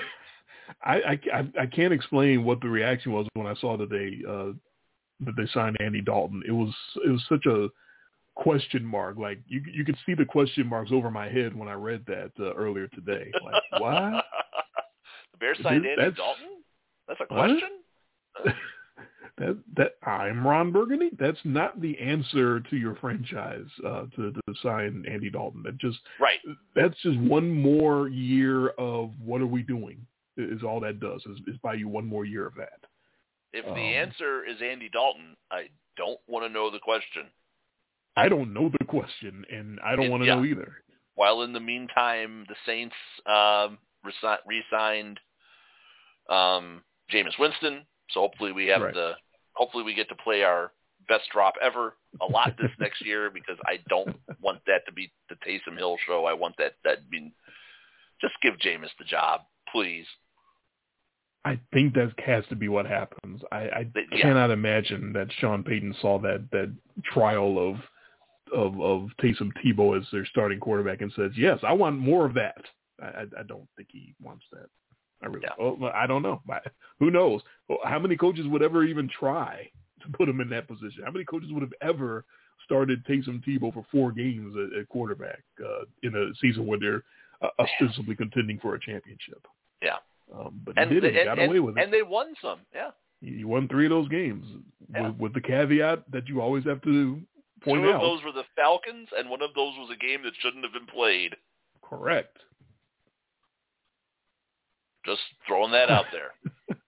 I, I I I can't explain what the reaction was when I saw that they uh, that they signed Andy Dalton. It was it was such a question mark. Like you you could see the question marks over my head when I read that uh, earlier today. Like what? the Bears signed Andy that's- Dalton? That's a question? that that I'm Ron Burgundy. That's not the answer to your franchise uh, to to sign Andy Dalton. That just Right. that's just one more year of what are we doing is all that does is, is buy you one more year of that. If the Um, answer is Andy Dalton, I don't want to know the question. I don't know the question, and I don't want to yeah. know either. While in the meantime, the Saints um, resi- re-signed um, Jameis Winston, so hopefully we have Right. the hopefully we get to play our best drop ever a lot this next year because I don't want that to be the Taysom Hill show. I want that that be just give Jameis the job, please. I think that has to be what happens. I, I yeah. cannot imagine that Sean Payton saw that that trial of of of Taysom Tebow as their starting quarterback and says, "Yes, I want more of that." I, I, don't think he wants that. I really, Yeah. well, I don't know. I- Who knows? How many coaches would ever even try to put him in that position? How many coaches would have ever started Taysom Tebow for four games at, at quarterback uh, in a season where they're uh, ostensibly contending for a championship? Yeah. Um, but he And did it. He and, got and, away with it. and they won some. Yeah. He won three of those games Yeah. with, with the caveat that you always have to point Two out. of those were the Falcons, and one of those was a game that shouldn't have been played. Correct. Just throwing that out there.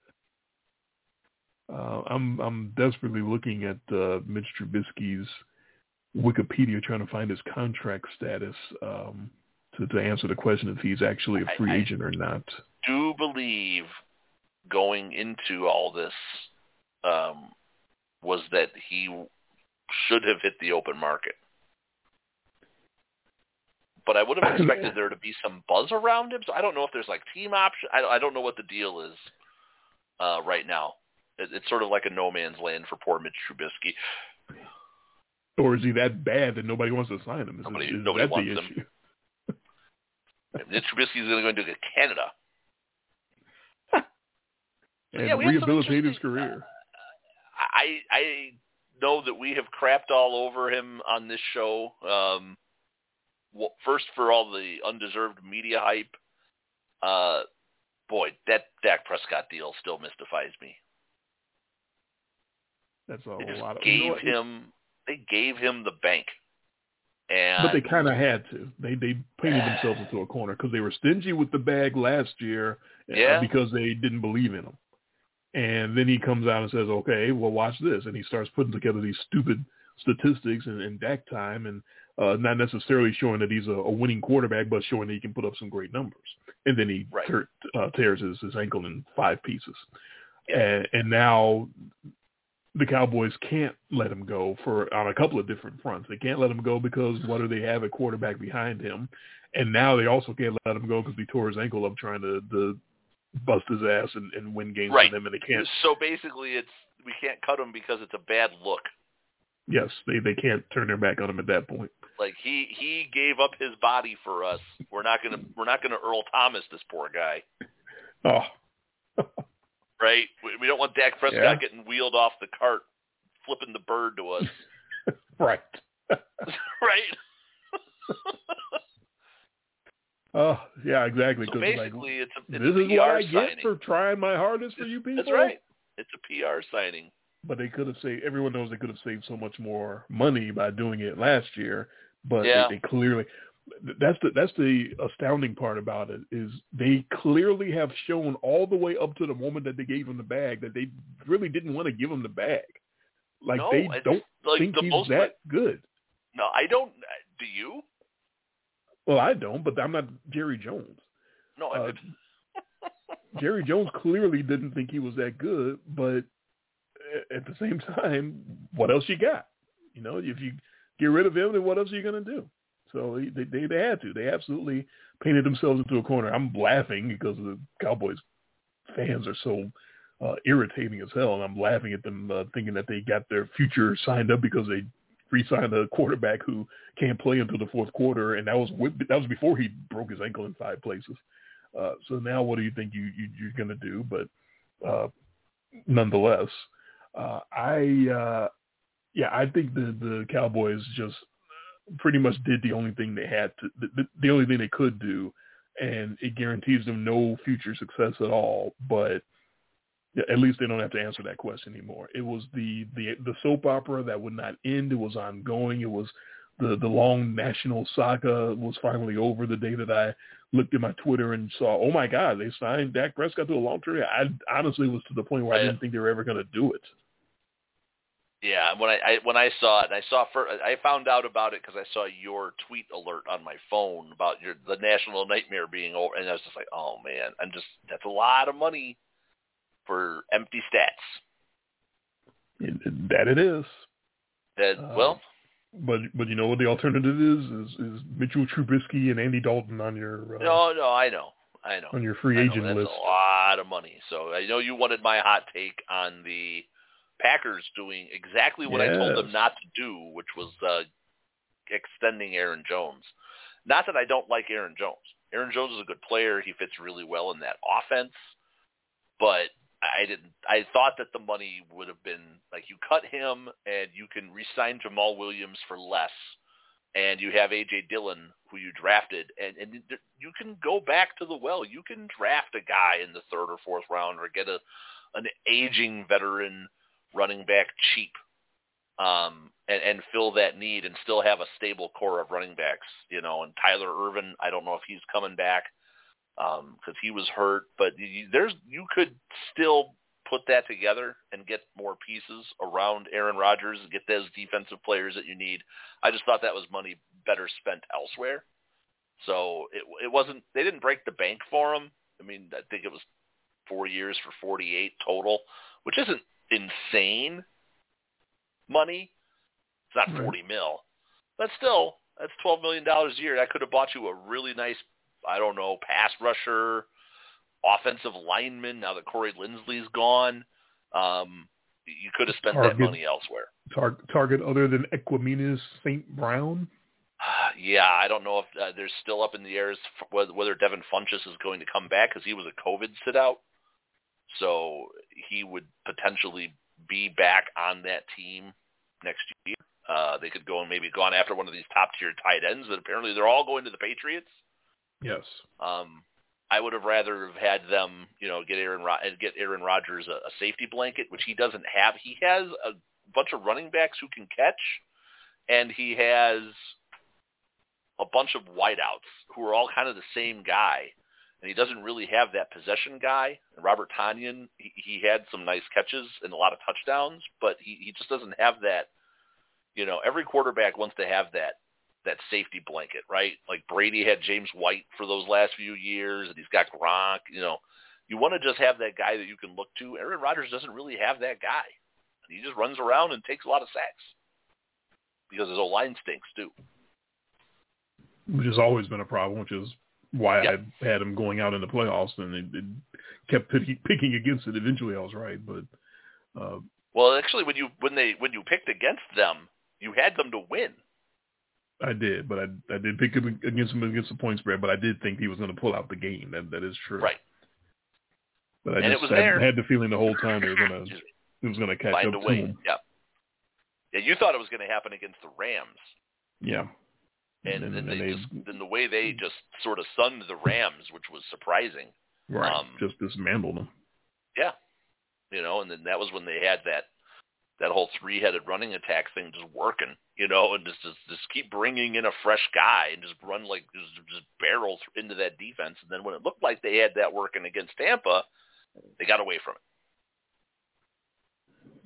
Uh, I'm I'm desperately looking at uh, Mitch Trubisky's Wikipedia trying to find his contract status um, to, to answer the question if he's actually a free I- I- agent or not. do believe going into all this um, was that he should have hit the open market. But I would have expected there to be some buzz around him. So I don't know if there's like team option. I, I don't know what the deal is uh, right now. It, it's sort of like a no man's land for poor Mitch Trubisky. Or is he that bad that nobody wants to sign him? Is, Nobody- is nobody that the him. issue? Mitch Trubisky is going to go to Canada. And yeah, we have some rehabilitate his career. I I know that we have crapped all over him on this show. Um, well, first for all the undeserved media hype. Uh, boy, that Dak Prescott deal still mystifies me. That's a They lot of. gave you know him they gave him the bank. And But they kind of had to. They they painted themselves into a corner because they were stingy with the bag last year uh, Yeah. because they didn't believe in him. And then he comes out and says, "Okay, well, watch this," and he starts putting together these stupid statistics and, and deck time, and uh, not necessarily showing that he's a, a winning quarterback, but showing that he can put up some great numbers. And then he Right. tear, uh, tears his, his ankle in five pieces, and, and now the Cowboys can't let him go for on a couple of different fronts. They can't let him go because what do they have at quarterback behind him, and now they also can't let him go because he tore his ankle up trying to, to bust his ass and, and win games Right. for them, and they can't. So basically, it's we can't cut him because it's a bad look. Yes, they they can't turn their back on him at that point. Like he he gave up his body for us. We're not gonna we're not gonna Earl Thomas this poor guy, Oh, right? We, we don't want Dak Prescott Yeah. getting wheeled off the cart, flipping the bird to us, right. right? Oh, yeah, exactly. so 'cause like, basically, it's a it's this a is PR what I signing. get for trying my hardest for you people. That's right. It's a PR signing. But they could have saved. Everyone knows they could have saved so much more money by doing it last year. But Yeah. they, they clearly. That's the that's the astounding part about it is they clearly have shown all the way up to the moment that they gave him the bag that they really didn't want to give him the bag. Like no, they don't like think the he's most. that good. No, I don't. Uh, do you? Well, I don't, but I'm not Jerry Jones. No, I Uh, Jerry Jones clearly didn't think he was that good, but at the same time, what else you got? You know, if you get rid of him, then what else are you going to do? So they, they they had to. They absolutely painted themselves into a corner. I'm laughing because the Cowboys fans are so uh, irritating as hell, and I'm laughing at them uh, thinking that they got their future signed up because they re-signed a quarterback who can't play until the fourth quarter, and that was with, that was before he broke his ankle in five places. Uh, so now, what do you think you, you you're going to do? But uh, nonetheless, uh, I uh, yeah, I think the the Cowboys just pretty much did the only thing they had to, the, the only thing they could do, and it guarantees them no future success at all. But at least they don't have to answer that question anymore. It was the the the soap opera that would not end. It was ongoing. It was the the long national saga was finally over the day that I looked at my Twitter and saw, oh my God, they signed Dak Prescott to a long term. I honestly was to the point where I didn't think they were ever going to do it. Yeah, when I, I when I saw it, I saw for I found out about it because I saw your tweet alert on my phone about your the national nightmare being over, and I was just like, oh man, I'm just that's a lot of money for empty stats. It- that it is. That Uh, well, But but you know what the alternative is is, is Mitchell Trubisky and Andy Dalton on your uh, no, no, I know, I know. on your free agent that's list. a lot of money. So I know you wanted my hot take on the Packers doing exactly what I told them not to do, which was uh, extending Aaron Jones. Not that I don't like Aaron Jones. Aaron Jones is a good player. He fits really well in that offense. But I didn't. I thought that the money would have been like you cut him and you can re-sign Jamaal Williams for less, and you have AJ Dillon who you drafted, and and you can go back to the well. You can draft a guy in the third or fourth round, or get a an aging veteran running back cheap, um, and and fill that need, and still have a stable core of running backs. You know, and Tyler Ervin. I don't know if he's coming back Um, because he was hurt, but you, there's you could still put that together and get more pieces around Aaron Rodgers, get those defensive players that you need. I just thought that was money better spent elsewhere. So it it wasn't they didn't break the bank for him. I mean, I think it was four years for 48 total, which isn't insane money. It's not 40 mil, but still, that's 12 million dollars a year. That could have bought you a really nice, I don't know, pass rusher, offensive lineman. Now that Corey Linsley's gone, um, you could have spent that money elsewhere. Tar- target other than Equanimeous St. Brown. Yeah, I don't know if uh, there's still up in the air whether, Devin Funchess is going to come back because he was a COVID sit out, so he would potentially be back on that team next year. Uh, they could go and maybe gone after one of these top tier tight ends, but apparently they're all going to the Patriots. Yes. Um, I would have rather have had them, you know, get Aaron Rod- get Aaron Rodgers a, a safety blanket, which he doesn't have. He has a bunch of running backs who can catch, and he has a bunch of wideouts who are all kind of the same guy, and he doesn't really have that possession guy. Robert Tonyan, he, he had some nice catches and a lot of touchdowns, but he, he just doesn't have that. You know, every quarterback wants to have that that safety blanket, right? Like Brady had James White for those last few years, and he's got Gronk. You know, you want to just have that guy that you can look to. Aaron Rodgers doesn't really have that guy. He just runs around and takes a lot of sacks because his old line stinks too. Which has always been a problem, which is why yep. I had him going out in the playoffs, and it, it kept picking, against it. Eventually, I was right, but uh, well, actually, when you when they when you picked against them, you had them to win. I did, but I I did pick him against him against the point spread, but I did think he was going to pull out the game. That that is true. Right. But I and just it was I there. had the feeling the whole time they were going to it was going to catch Find up to him. Yeah. Yeah, you thought it was going to happen against the Rams. Yeah. And, And and, then they, just and the way they just sort of sunned the Rams, which was surprising. Right. Um, just dismantled them. Yeah. You know, and then that was when they had that that whole three-headed running attack thing just working, you know, and just just, just keep bringing in a fresh guy and just run like just, just barrel into that defense. And then when it looked like they had that working against Tampa, they got away from it.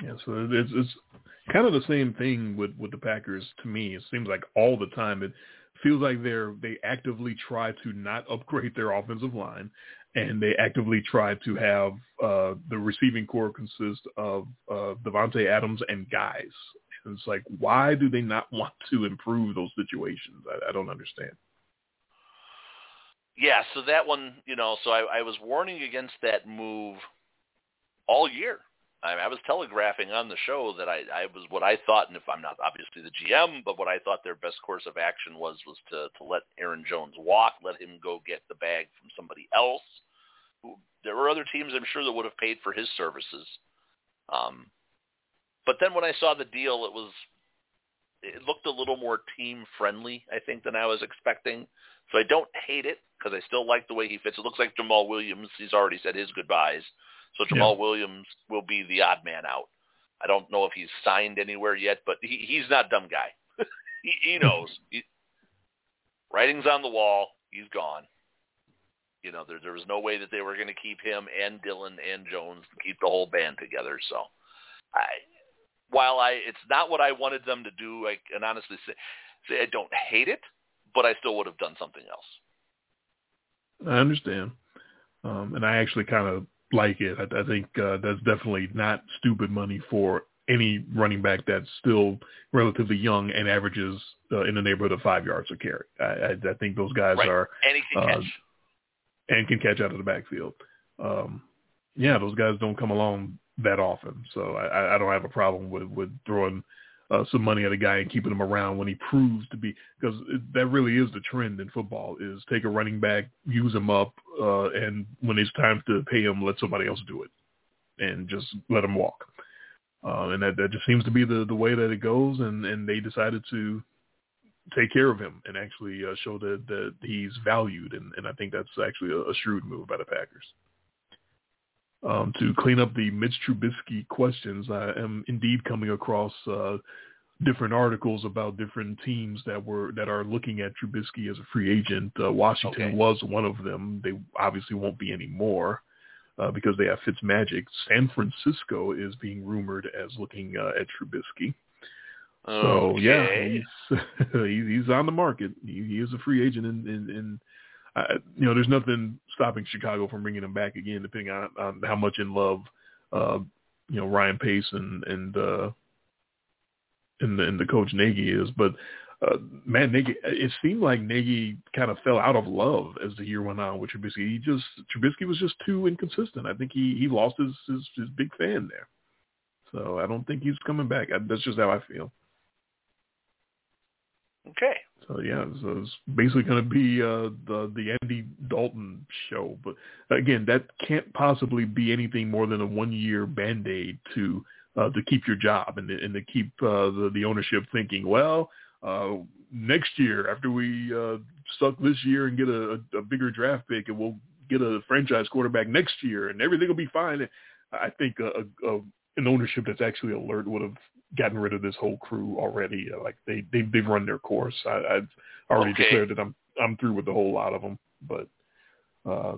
Yeah, so it's it's kind of the same thing with with the Packers to me. It seems like all the time it feels like they're they actively try to not upgrade their offensive line and they actively try to have uh the receiving core consist of uh Davante Adams and guys. And it's like why do they not want to improve those situations? I, I don't understand. Yeah, so that one, you know, so I, I was warning against that move all year. I, I was telegraphing on the show that I, I was what I thought, and if I'm not obviously the GM, but what I thought their best course of action was was to to let Aaron Jones walk, let him go get the bag from somebody else. There were other teams I'm sure that would have paid for his services. Um, but then when I saw the deal, it was it looked a little more team friendly, I think, than I was expecting. So I don't hate it because I still like the way he fits. It looks like Jamaal Williams. He's already said his goodbyes. So Jamaal Williams will be the odd man out. I don't know if he's signed anywhere yet, but he, he's not a dumb guy. he, he knows. He, writing's on the wall. He's gone. You know, there there was no way that they were going to keep him and Dillon and Jones to keep the whole band together. So, I while I it's not what I wanted them to do, I can honestly say, say I don't hate it, but I still would have done something else. I understand. Um, and I actually kind of like it. I, I think uh, that's definitely not stupid money for any running back that's still relatively young and averages uh, in the neighborhood of five yards a carry. I, I, I think those guys Right. are And he can Uh, catch. and can catch out of the backfield. Um, yeah, those guys don't come along that often, so I, I don't have a problem with with throwing uh, some money at a guy and keeping him around when he proves to be because that really is the trend in football is take a running back, use him up, uh, and when it's time to pay him, let somebody else do it, and just let him walk. Uh, and that that just seems to be the the way that it goes, and and they decided to take care of him and actually uh, show that that he's valued, and and I think that's actually a, a shrewd move by the Packers. Um, to clean up the Mitch Trubisky questions, I am indeed coming across uh, different articles about different teams that were that are looking at Trubisky as a free agent. Uh, Washington Okay. was one of them. They obviously won't be anymore uh, because they have Fitzmagic. San Francisco is being rumored as looking uh, at Trubisky. So yeah, Okay. he's, he's he's on the market. He, he is a free agent, and and, and you know, there's nothing stopping Chicago from bringing him back again, depending on, on how much in love, uh, you know, Ryan Pace and and uh, and the, and the coach Nagy is. But uh, man, Nagy, it seemed like Nagy kind of fell out of love as the year went on with Trubisky. He just Trubisky was just too inconsistent. I think he he lost his his, his big fan there. So I don't think he's coming back. I, that's just how I feel. Okay. So yeah, so it's basically going to be uh, the the Andy Dalton show. But again, that can't possibly be anything more than a one year band aid to uh, to keep your job and and to keep uh, the the ownership thinking, well, uh, next year after we uh, suck this year and get a, a bigger draft pick, and we'll get a franchise quarterback next year, and everything will be fine. I think a, a, a an ownership that's actually alert would have gotten rid of this whole crew already. Uh, Like they they've, they've run their course. I, I already Okay. declared that I'm I'm through with the whole lot of them. But uh,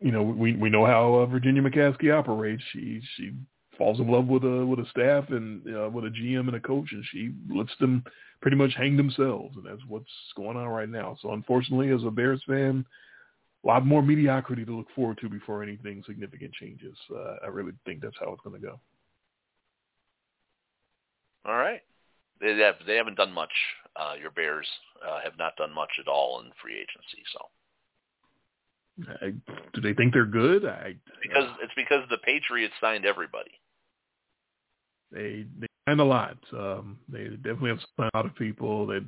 you know, we we know how uh, Virginia McCaskey operates. She she falls in love with a with a staff and uh, with a GM and a coach, and she lets them pretty much hang themselves, and that's what's going on right now. So unfortunately, as a Bears fan, a lot more mediocrity to look forward to before anything significant changes. Uh, I really think that's how it's going to go. All right. They have they haven't done much. Uh, your Bears uh, have not done much at all in free agency. So I, do they think they're good? I because it's because the Patriots signed everybody. they they signed a lot. Um, they definitely have signed a lot of people. They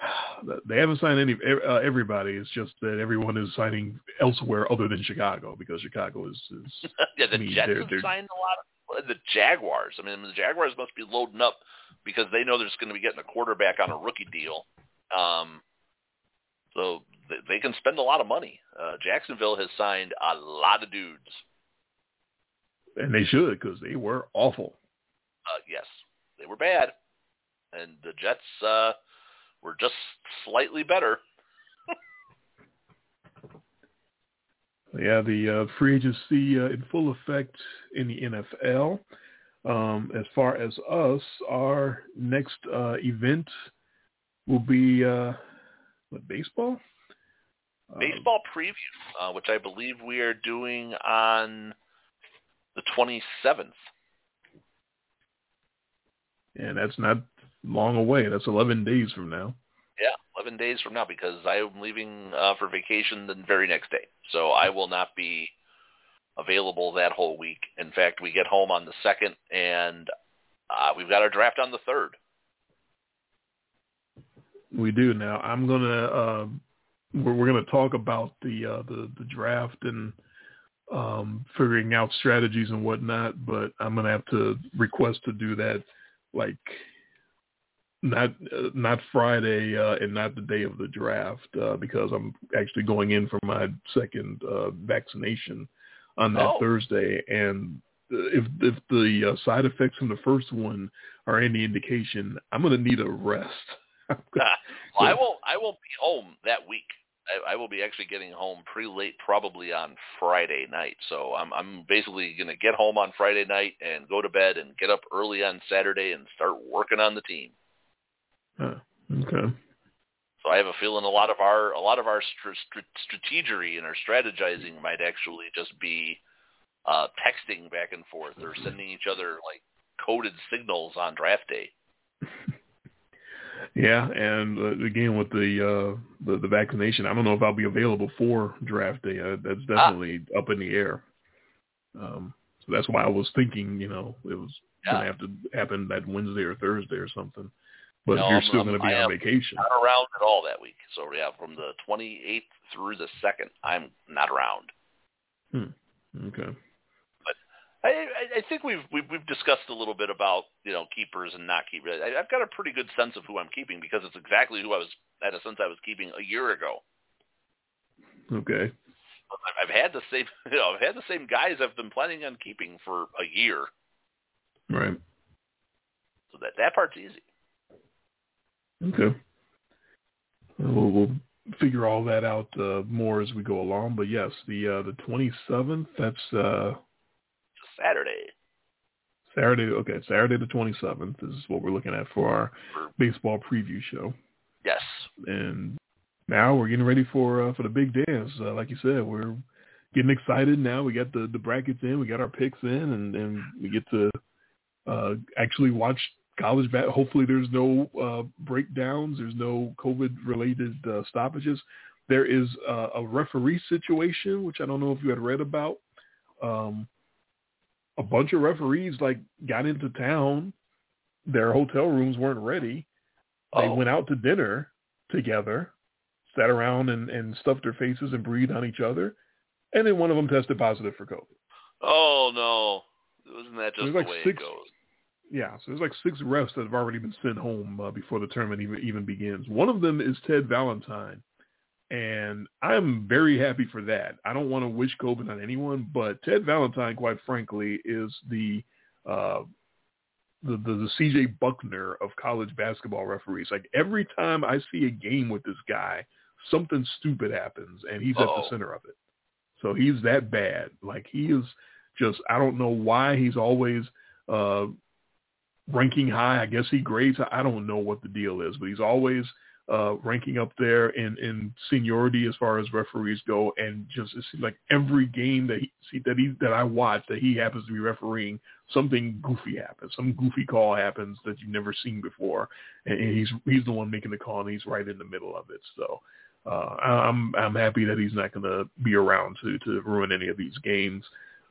they haven't signed any uh, everybody. It's just that everyone is signing elsewhere other than Chicago because Chicago is, is yeah, the I mean, Jets they're- have they're- signed a lot. Of, the Jaguars. I mean, the Jaguars must be loading up because they know they're just going to be getting a quarterback on a rookie deal. Um, so th- they can spend a lot of money. Uh, Jacksonville has signed a lot of dudes. and they should because they were awful. Uh, yes, they were bad, and the Jets uh, were just slightly better. Yeah, the uh, free agency uh, in full effect in the NFL. Um, as far as us, our next uh, event will be uh, what baseball. Uh, Baseball preview, uh, which I believe we are doing on the 27th. and that's not long away. That's 11 days from now. Yeah, 11 days from now because I am leaving uh, for vacation the very next day. So I will not be available that whole week. In fact, we get home on the 2nd and uh, we've got our draft on the 3rd. We do now. I'm gonna uh, we're, we're gonna talk about the uh, the the draft and um, figuring out strategies and whatnot. But I'm gonna have to request to do that like not uh, not Friday uh, and not the day of the draft uh, because I'm actually going in for my second uh, vaccination on that Oh. Thursday and. If if the uh, side effects from the first one are any indication, I'm going to need a rest. well, I will I will be home that week. I, I will be actually getting home pretty late, probably on Friday night. So I'm I'm basically going to get home on Friday night and go to bed and get up early on Saturday and start working on the team. Huh. Okay. So I have a feeling a lot of our a lot of our str- str- strategery and our strategizing might actually just be uh, texting back and forth or sending each other like coded signals on draft day. Yeah, and uh, again with the, uh, the the vaccination, I don't know if I'll be available for draft day. Uh, that's Ah. definitely up in the air. Um, so that's why I was thinking, you know, it was Yeah. gonna have to happen that Wednesday or Thursday or something. But No, you're I'm- still going to be I on vacation, Not around at all that week. So yeah, from the 28th through the second, I'm not around. Hmm. okay. I, I- I think we've, we've we've discussed a little bit about you know keepers and not keepers. I, I've got a pretty good sense of who I'm keeping because it's exactly who I was had a sense I was keeping a year ago. Okay. I've- I've had the same you know I've had the same guys I've been planning on keeping for a year, Right. so that that part's easy. Okay. We'll, we'll figure all that out uh, more as we go along. But yes, the uh, the 27th. That's uh, Saturday. Saturday. Okay, Saturday the 27th is what we're looking at for our baseball preview show. yes, And now we're getting ready for uh, for the big dance. Uh, like you said, we're getting excited now. We got the the brackets in, we got our picks in, and and we get to uh, actually watch college bat. Hopefully, there's no uh, breakdowns. There's no COVID related uh, stoppages. There is uh, a referee situation, which I don't know if you had read about. Um, a bunch of referees like got into town. Their hotel rooms weren't ready. They Oh. went out to dinner together, sat around and, and stuffed their faces and breathed on each other, and then one of them tested positive for COVID. Oh no, isn't that just the like way six- it goes? Yeah, so there's like six refs that have already been sent home uh, before the tournament even, even begins. One of them is Ted Valentine, and I'm very happy for that. I don't want to wish COVID on anyone, but Ted Valentine, quite frankly, is the uh, the, the the CB Bucknor of college basketball referees. Like every time I see a game with this guy, something stupid happens, and he's Uh-oh. at the center of it. So he's that bad. Like he is just I don't know why he's always uh ranking high. I guess he grades. I don't know what the deal is, but he's always uh, ranking up there in, in seniority as far as referees go. And just it seems like every game that he that he that I watch that he happens to be refereeing, something goofy happens. Some goofy call happens that you've never seen before, and, and he's he's the one making the call, and he's right in the middle of it. So. Uh, I'm I'm happy that he's not going to be around to to ruin any of these games.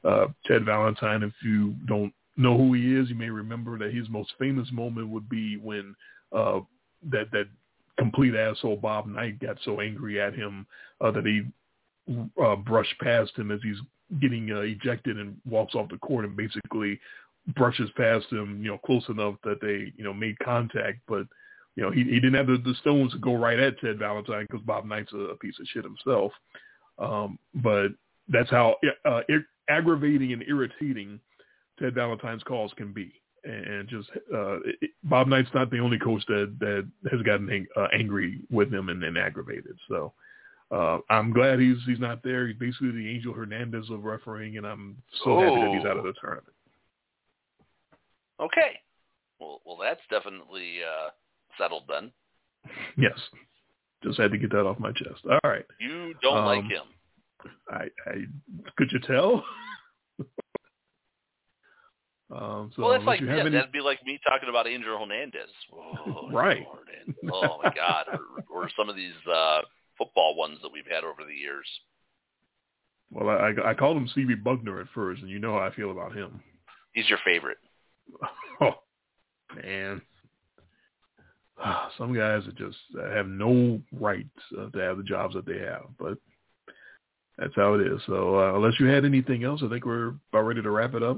Uh, Ted Valentine, if you don't know who he is, you may remember that his most famous moment would be when uh, that that complete asshole Bob Knight got so angry at him uh, that he uh, brushed past him as he's getting uh, ejected and walks off the court and basically brushes past him, you know, close enough that they, you know, made contact. But, you know, he, he didn't have the, the stones to go right at Ted Valentine because Bob Knight's a, a piece of shit himself. Um, but that's how uh, aggravating and irritating Ted Valentine's calls can be and just uh, it, Bob Knight's not the only coach that that has gotten uh, angry with him and, and aggravated. So uh, I'm glad he's he's not there. He's basically the Angel Hernandez of refereeing, and I'm so happy that he's out of the tournament. Okay, well, well, that's definitely uh, settled then. Yes, just had to get that off my chest. All right. You don't um, like him. I, I could you tell? Um, so well, that's like yeah, any... that'd be like me talking about Angel Hernandez. Oh, right. oh my God, or, or some of these uh, football ones that we've had over the years. Well, I, I called him CB Bucknor at first, and you know how I feel about him. He's your favorite. Oh man, some guys that just have no right uh, to have the jobs that they have, but that's how it is. So uh, unless you had anything else, I think we're about ready to wrap it up.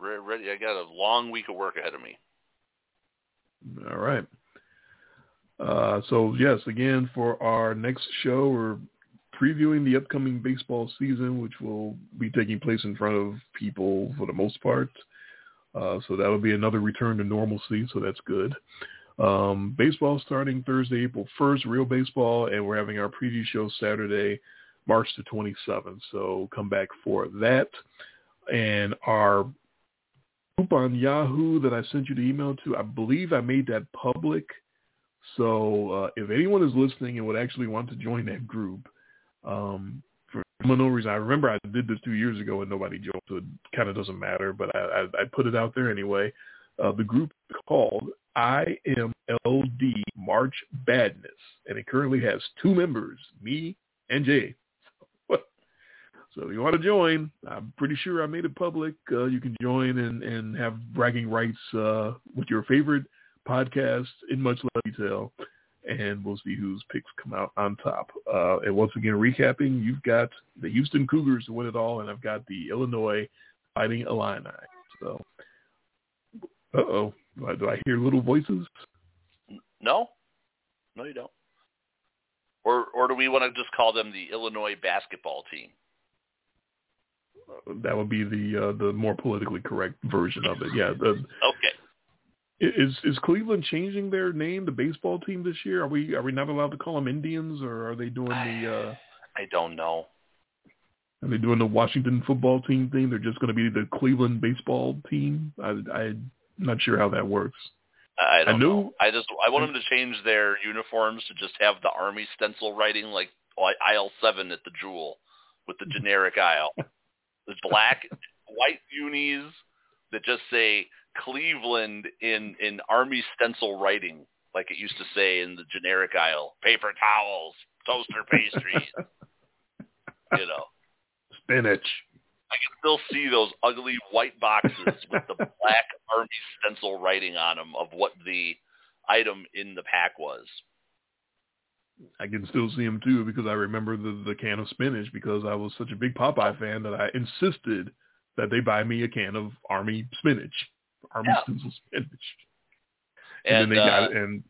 Ready. I got a long week of work ahead of me. All right. Uh, so yes, again for our next show, we're previewing the upcoming baseball season, which will be taking place in front of people for the most part. Uh, so that will be another return to normalcy. So that's good. Um, baseball starting Thursday, April 1st, real baseball, and we're having our preview show Saturday, March the 27th. So come back for that. And our group on Yahoo that I sent you the email to, I believe I made that public. So uh, if anyone is listening and would actually want to join that group, um, for no reason, I remember I did this two years ago and nobody joined, so it kind of doesn't matter. But I, I, I put it out there anyway. Uh, the group called IMLD March Badness, and it currently has two members, me and Jay. So if you want to join, I'm pretty sure I made it public. Uh, you can join and, and have bragging rights uh, with your favorite podcast in much less detail, and we'll see whose picks come out on top. Uh, and once again, recapping, you've got the Houston Cougars to win it all, and I've got the Illinois Fighting Illini. So, uh-oh, do I, do I hear little voices? No, no, you don't. Or or do we want to just call them the Illinois basketball team? That would be the uh, the more politically correct version of it. Yeah. The, okay. Is is Cleveland changing their name, the baseball team this year? Are we are we not allowed to call them Indians, or are they doing the? Uh, I don't know. Are they doing the Washington football team thing? They're just going to be the Cleveland baseball team. I, I'm not sure how that works. I don't I know. I just I want them to change their uniforms to just have the army stencil writing like aisle seven at the Jewel with the generic aisle. the black, white unis that just say Cleveland in in army stencil writing, like it used to say in the generic aisle, paper towels, toaster pastries, you know, spinach. I can still see those ugly white boxes with the black army stencil writing on them of what the item in the pack was. I can still see him too because I remember the the can of spinach because I was such a big Popeye fan that I insisted that they buy me a can of Army spinach, Army yeah. stencil spinach. And, and then they uh, got and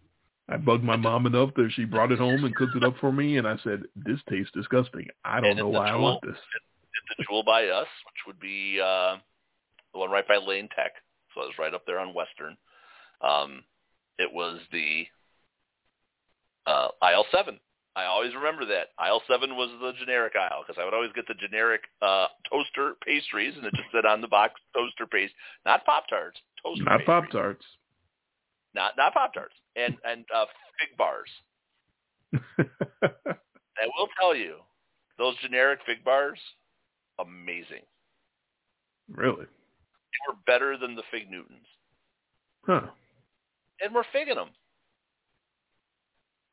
I bugged my mom enough that she brought it home and cooked it up for me, and I said, "This tastes disgusting. I don't know why jewel, I want this." It's the jewel by us, which would be uh, the one right by Lane Tech. so I was right up there on Western. Um, it was the uh, aisle seven. I always remember that aisle seven was the generic aisle because I would always get the generic uh, toaster pastries, and it just said on the box toaster paste, not pop tarts, toaster. Not pop tarts. Not not pop tarts, and and uh, fig bars. I will tell you, those generic fig bars, amazing. really? They were better than the fig Newtons, Huh. and we're figging them.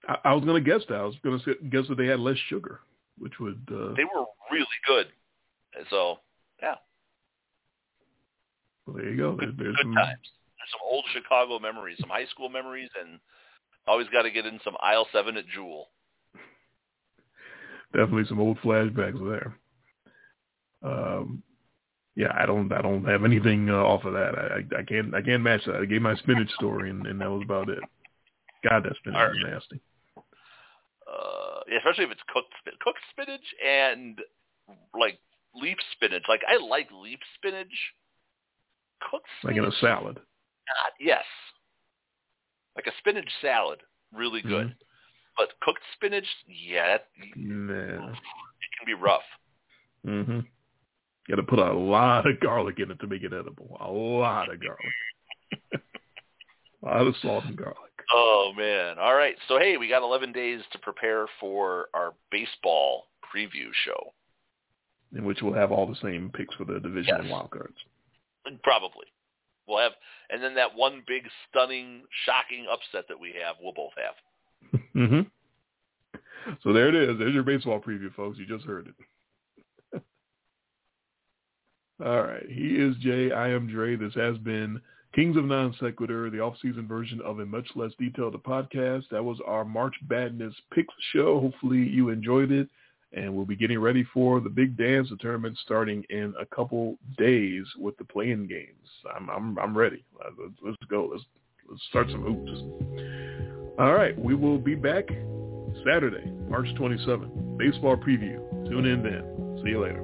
I, I was going to guess that. I was going to guess that they had less sugar, which would. Uh, They were really good. And so, yeah, well, there you go. There, good, there's good some, times. There's some old Chicago memories, some high school memories, and always got to get in some aisle seven at Jewel. definitely some old flashbacks there. Um, yeah, I don't, I don't have anything uh, off of that. I, I, can't, I can't match that. I gave my spinach story, and, and that was about it. God, that spinach All is right. nasty. Especially if it's cooked cooked spinach and like leaf spinach. Like I like leaf spinach. Cooked Like in a salad. not yes. Like a spinach salad, really good. Mhm. But cooked spinach, yeah, that, it can be rough. Mm-hmm. Got to put a lot of garlic in it to make it edible. A lot of garlic. a lot of salt and garlic. Oh man! All right, so hey, we got 11 days to prepare for our baseball preview show. In which we'll have all the same picks for the division and Yes. wild cards. Probably. We'll have, and then that one big, stunning, shocking upset that we have, we'll both have. hmm So there it is. There's your baseball preview, folks. You just heard it. All right. He is Jay. I am Dre. This has been Kings of Non Sequitur, the off-season version of a much less detailed podcast. That was our March Badness picks show. Hopefully you enjoyed it. And we'll be getting ready for the big dance, tournament starting in a couple days with the playing games. I'm I'm I'm ready. Uh, Let's, let's go. Let's let's start some hoops. All right, we will be back Saturday, March 27th. Baseball preview. Tune in then. See you later.